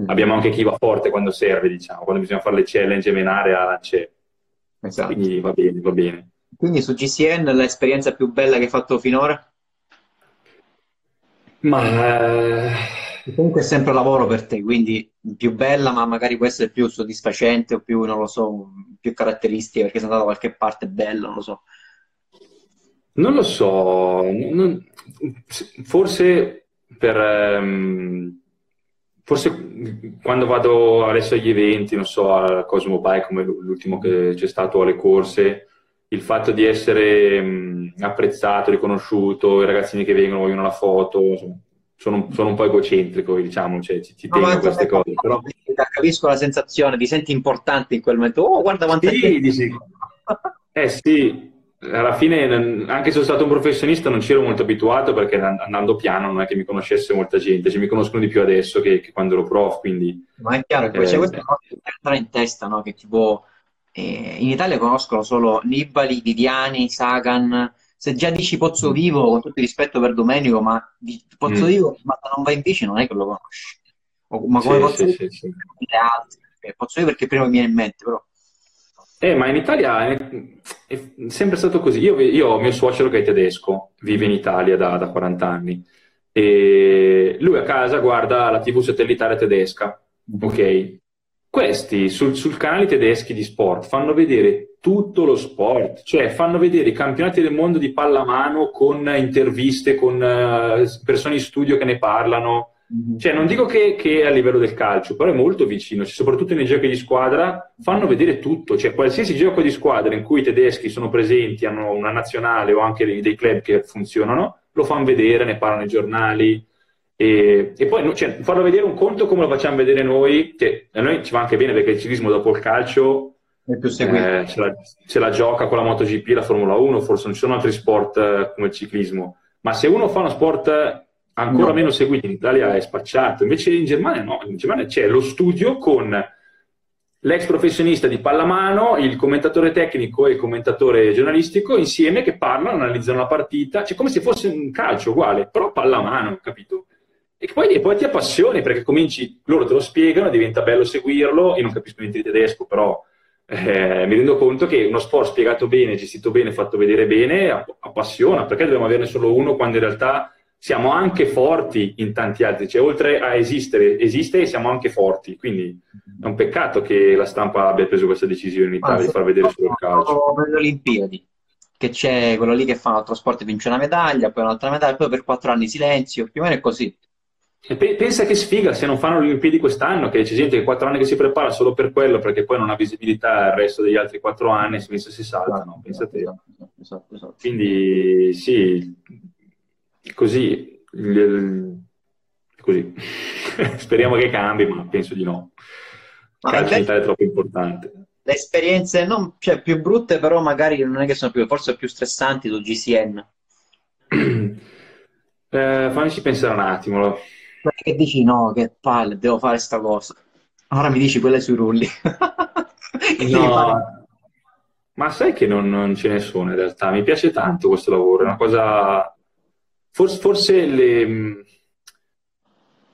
Mm. Abbiamo anche chi va forte quando serve, diciamo, quando bisogna fare le challenge e menare, Alan c'è. Esatto. Quindi va bene, va bene. Quindi su GCN l'esperienza più bella che hai fatto finora? Ma Comunque è sempre lavoro per te, quindi più bella, ma magari può essere più soddisfacente o più, non lo so, più caratteristica perché sei andato da qualche parte bella, non lo so. Non lo so, non, forse per... Um, forse quando vado adesso agli eventi, non so, al Cosmo Bike come l'ultimo che c'è stato alle corse, il fatto di essere um, apprezzato, riconosciuto, i ragazzini che vengono vogliono la foto, insomma, sono, sono, un po' egocentrico, diciamo, cioè, ci, ci tengo a queste cose. Però... Capisco la sensazione, ti senti importante in quel momento. Oh, guarda quanto sì, dici... Eh sì, alla fine, anche se sono stato un professionista, non ci ero molto abituato perché andando piano non è che mi conoscesse molta gente, cioè, mi conoscono di più adesso che, che quando ero prof, quindi... Ma è chiaro eh, c'è questa cosa che entra in testa, no? Che tipo, eh, in Italia conoscono solo Nibali, Viviani, Sagan, se già dici Pozzo mm. Vivo, con tutto il rispetto per Domenico, ma di Pozzo mm. Vivo, ma non vai in bici, non è che lo conosci. O, ma come sì, Pozzo sì, Vivo, sì, sì. Pozzo Vivo perché prima mi viene in mente, però. Eh, ma in Italia è, è sempre stato così. Io, io, ho mio suocero che è tedesco, vive in Italia da, da 40 anni. E lui a casa guarda la TV satellitare tedesca, mm. ok? Questi sul, sul canale tedeschi di sport fanno vedere tutto lo sport, cioè fanno vedere i campionati del mondo di pallamano con interviste, con uh, persone in studio che ne parlano. Mm-hmm. Cioè, non dico che, che, a livello del calcio, però è molto vicino, cioè, soprattutto nei giochi di squadra fanno vedere tutto, cioè qualsiasi gioco di squadra in cui i tedeschi sono presenti, hanno una nazionale o anche dei, dei club che funzionano, lo fanno vedere, ne parlano i giornali, e, e poi cioè, farlo vedere un conto come lo facciamo vedere noi, che a noi ci va anche bene perché il ciclismo dopo il calcio eh, ce, la, ce, la, gioca con la MotoGP, la Formula 1, forse non ci sono altri sport eh, come il ciclismo, ma se uno fa uno sport ancora no. meno seguito in Italia è spacciato, invece in Germania no, in Germania c'è lo studio con l'ex professionista di pallamano, il commentatore tecnico e il commentatore giornalistico insieme che parlano, analizzano la partita, cioè come se fosse un calcio uguale, però pallamano, capito? E poi, e poi ti appassioni perché cominci, loro te lo spiegano, diventa bello seguirlo. Io non capisco niente di tedesco, però eh, mi rendo conto che uno sport spiegato bene, gestito bene, fatto vedere bene, appassiona. Perché dobbiamo averne solo uno quando in realtà siamo anche forti in tanti altri? Cioè, oltre a esistere, esiste e siamo anche forti. Quindi è un peccato che la stampa abbia preso questa decisione in Italia di far vedere solo il calcio. Per le Olimpiadi che c'è quello lì che fa un altro sport e vince una medaglia, poi un'altra medaglia, poi per quattro anni silenzio, più o meno è così. Pensa che sfiga se non fanno le Olimpiadi quest'anno, che c'è gente che quattro anni che si prepara solo per quello, perché poi non ha visibilità il resto degli altri quattro anni, si pensa si saltano, te. Esatto, esatto, esatto. Quindi sì, così, così. speriamo che cambi, ma penso di no. Il calcio in Italia è troppo importante. Le esperienze non, cioè, più brutte, però magari non è che sono più, forse più stressanti su GCN. Eh, fammici pensare un attimo. Perché dici no, che palle, devo fare sta cosa. Ora mi dici quelle sui rulli. no, ma sai che non, non, ce ne sono in realtà. Mi piace tanto questo lavoro, è una cosa... Forse, forse le...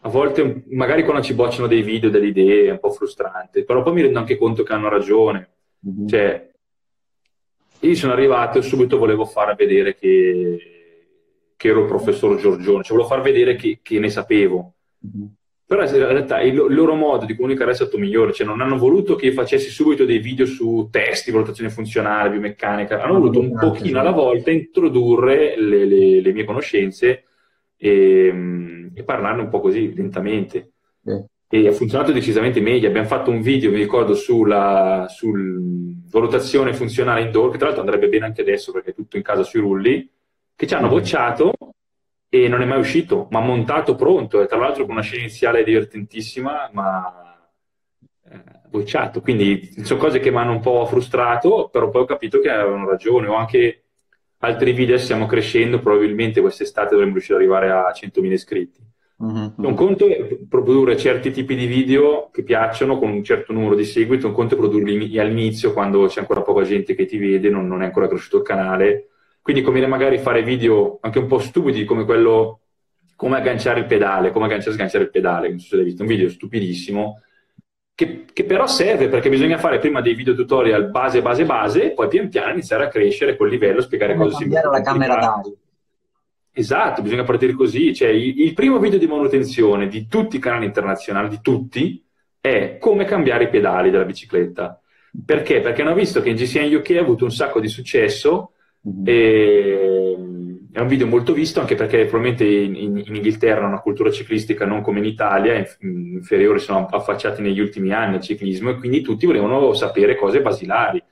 a volte, magari quando ci bocciano dei video, delle idee, è un po' frustrante, però poi mi rendo anche conto che hanno ragione. Mm-hmm. Cioè, io sono arrivato e subito volevo far vedere che che ero il professor Giorgione, cioè volevo far vedere che, che ne sapevo. Mm-hmm. Però in realtà il, il, loro modo di comunicare è stato migliore, cioè non hanno voluto che io facessi subito dei video su testi, valutazione funzionale, biomeccanica, hanno voluto un pochino alla volta introdurre le, le, le mie conoscenze e, e, parlarne un po' così lentamente. Yeah. E ha funzionato decisamente meglio. Abbiamo fatto un video, mi ricordo, sulla sul valutazione funzionale indoor, che tra l'altro andrebbe bene anche adesso perché è tutto in casa sui rulli che ci hanno bocciato e non è mai uscito, ma montato pronto, e tra l'altro con una scena iniziale divertentissima, ma eh, bocciato. Quindi sono cose che mi hanno un po' frustrato, però poi ho capito che avevano ragione. Ho anche altri video, stiamo crescendo, probabilmente quest'estate dovremmo riuscire ad arrivare a 100.000 iscritti. Mm-hmm. Un conto è produrre certi tipi di video che piacciono con un certo numero di seguiti, un conto è produrli all'inizio quando c'è ancora poca gente che ti vede, non, non è ancora cresciuto il canale quindi conviene magari fare video anche un po' stupidi come quello come agganciare il pedale, come agganciare e sganciare il pedale, non so se l'hai visto, un video stupidissimo, che, che, però serve perché bisogna fare prima dei video tutorial base, base, base, e poi pian piano iniziare a crescere quel livello, spiegare come cosa si può. la camera d'aria. Esatto, bisogna partire così. Cioè, il, il, primo video di manutenzione di tutti i canali internazionali, di tutti, è come cambiare i pedali della bicicletta. Perché? Perché hanno visto che in GCN UK ha avuto un sacco di successo Mm-hmm. E, è un video molto visto anche perché probabilmente in, in, in, Inghilterra una cultura ciclistica non come in Italia, inferiori sono affacciati negli ultimi anni al ciclismo e quindi tutti volevano sapere cose basilari.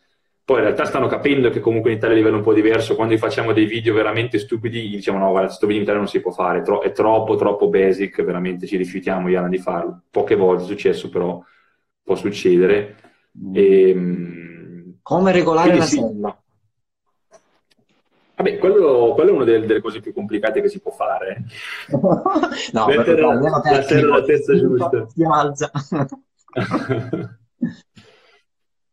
Poi in realtà stanno capendo che comunque in Italia a livello un po' diverso, quando facciamo dei video veramente stupidi, diciamo no, guarda, questo video in Italia non si può fare, è troppo, troppo basic, veramente ci rifiutiamo, Iana, di farlo. Poche volte è successo, però può succedere. Mm. E, ehm, Come regolare la sì, sella? Vabbè, quello, quello, è una delle, delle, cose più complicate che si può fare. no, Mettere la, la, la testa giusta. Si alza.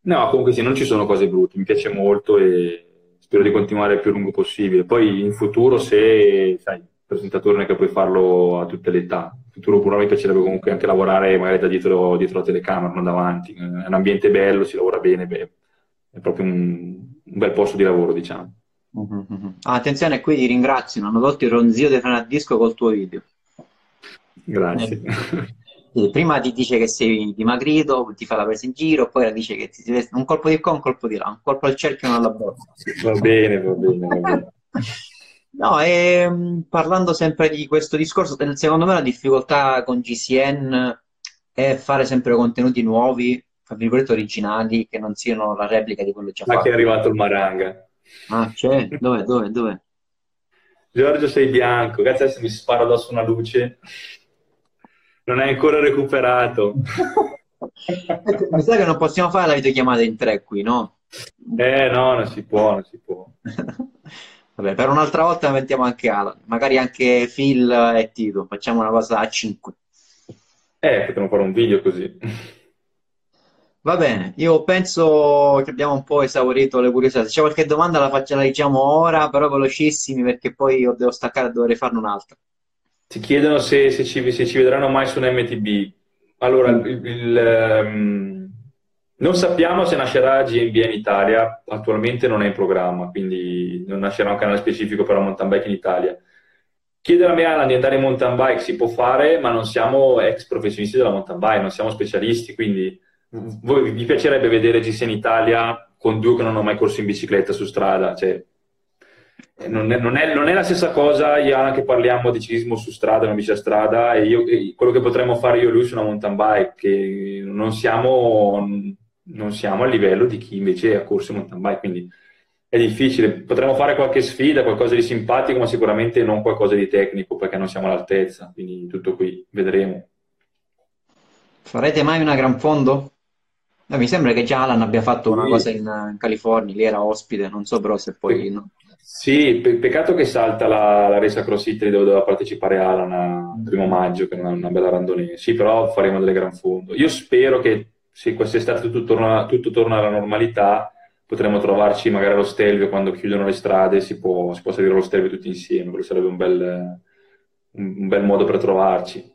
no, comunque sì, non ci sono cose brutte, mi piace molto e spero di continuare il più lungo possibile. Poi in futuro, se sai, presentatore non è che puoi farlo a tutte le età. In futuro pure mi piacerebbe comunque anche lavorare magari da dietro, dietro la telecamera, non davanti. È un ambiente bello, si lavora bene, beh, è proprio un, un bel posto di lavoro, diciamo. Mm-hmm. Ah, attenzione, qui ti ringraziano, hanno tolto il ronzio dei freni a disco col tuo video. Grazie. Eh, prima ti dice che sei dimagrito, ti fa la presa in giro, poi dice che ti veste un colpo di qua, un colpo di là, un colpo al cerchio e uno alla borsa. Va bene, va bene, va bene. No, e, ehm, parlando sempre di questo discorso, secondo me la difficoltà con GCN è fare sempre contenuti nuovi, tra virgolette originali, che non siano la replica di quello già Ma fatto. Ma che è arrivato il Maranga. Ah, c'è? Dove, dove, dove? Giorgio sei bianco, grazie adesso mi sparo addosso una luce. Non hai ancora recuperato. mi sa che non possiamo fare la videochiamata in tre qui, no? Eh no, non si può, non si può. Vabbè, per un'altra volta mettiamo anche Alan, magari anche Phil e Tito, facciamo una cosa a 5. Eh, potremmo fare un video così. Va bene, io penso che abbiamo un po' esaurito le curiosità. Se c'è qualche domanda la, facciamo, la diciamo ora, però velocissimi perché poi io devo staccare e dovrei farne un'altra. Ti chiedono se, se, ci, se, ci, vedranno mai su un MTB. Allora, mm. il, il, um, non sappiamo se nascerà GMB in Italia, attualmente non è in programma, quindi non nascerà un canale specifico per la mountain bike in Italia. Chiedere a me Alan di andare in mountain bike si può fare, ma non siamo ex professionisti della mountain bike, non siamo specialisti, quindi voi, vi piacerebbe vedere GC in Italia con due che non hanno mai corso in bicicletta su strada? Cioè, non è, non, è, non è, la stessa cosa, Iana, che parliamo di ciclismo su strada, non bici a strada, e, io, e quello che potremmo fare io e lui su una mountain bike, che non siamo, non siamo a livello di chi invece ha corso in mountain bike, quindi è difficile. Potremmo fare qualche sfida, qualcosa di simpatico, ma sicuramente non qualcosa di tecnico, perché non siamo all'altezza, quindi tutto qui, vedremo. Farete mai una gran fondo? No, mi sembra che già Alan abbia fatto una cosa in, in California, lì era ospite, non so però se poi... No. Sì, pe- peccato che salta la, la Race Across Italy dove doveva partecipare Alan a primo maggio, che non è una bella randonnée. Sì, però faremo delle gran fondo. Io spero che se quest'estate tutto torna, tutto torna alla normalità, potremo trovarci magari allo Stelvio quando chiudono le strade, si può, si può salire allo Stelvio tutti insieme, quello sarebbe un bel, un bel modo per trovarci.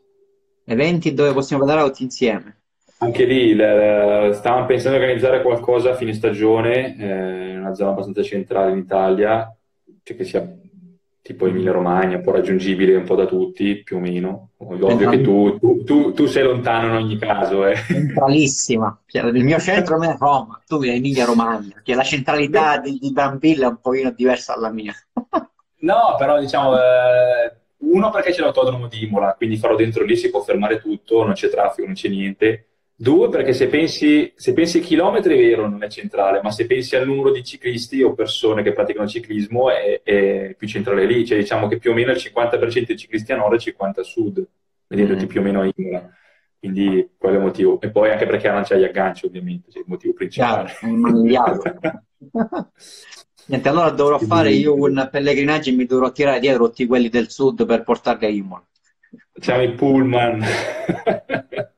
Eventi dove possiamo vedere tutti insieme? Anche lì stavamo pensando di organizzare qualcosa a fine stagione eh, in una zona abbastanza centrale in Italia, cioè che sia tipo Emilia Romagna, un po' raggiungibile un po' da tutti, più o meno. Ovvio che tu, tu, tu, tu, sei lontano in ogni caso. Eh. Centralissima. Il mio centro è Roma, tu sei Emilia Romagna, che la centralità di, di Brambilla è un pochino diversa dalla mia. no, però diciamo... Eh, uno perché c'è l'autodromo di Imola, quindi farò dentro lì, si può fermare tutto, non c'è traffico, non c'è niente Due, perché se pensi, se pensi ai chilometri, è vero, non è centrale, ma se pensi al numero di ciclisti o persone che praticano ciclismo, è, è più centrale lì. Cioè, diciamo che più o meno il 50% dei ciclisti a nord e il 50% a sud, vedendoti mm. più o meno a Imola. Quindi quello è il motivo. E poi anche perché non c'è gli agganci, ovviamente, cioè il motivo principale. Niente, allora dovrò Quindi... fare io un pellegrinaggio e mi dovrò tirare dietro tutti quelli del sud per portarli a Imola. Facciamo i pullman.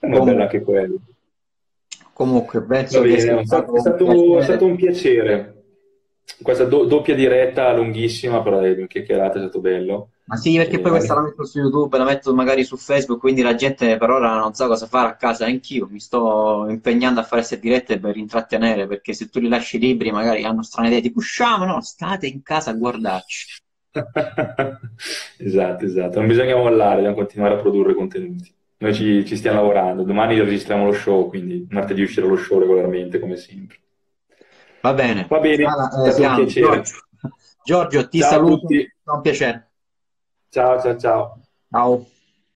È bella anche quello. Comunque, penso bene, che è stato, è, stato, è stato un piacere. Questa do, doppia diretta lunghissima, però è chiacchierata è stato bello. Ma sì, perché e... poi questa la metto su YouTube, la metto magari su Facebook, quindi la gente per ora non sa cosa fare a casa. Anch'io mi sto impegnando a fare queste dirette per intrattenere, perché se tu li lasci libri magari hanno strane idee, tipo usciamo, no, state in casa a guardarci. esatto, esatto. Non bisogna mollare, dobbiamo continuare a produrre contenuti. Noi ci, ci, stiamo lavorando, domani registriamo lo show, quindi martedì uscirà lo show regolarmente come sempre. Va bene. Va bene, ah, eh, siamo, Giorgio. Giorgio, ti ciao saluto, è un piacere. Ciao, ciao, ciao. Ciao.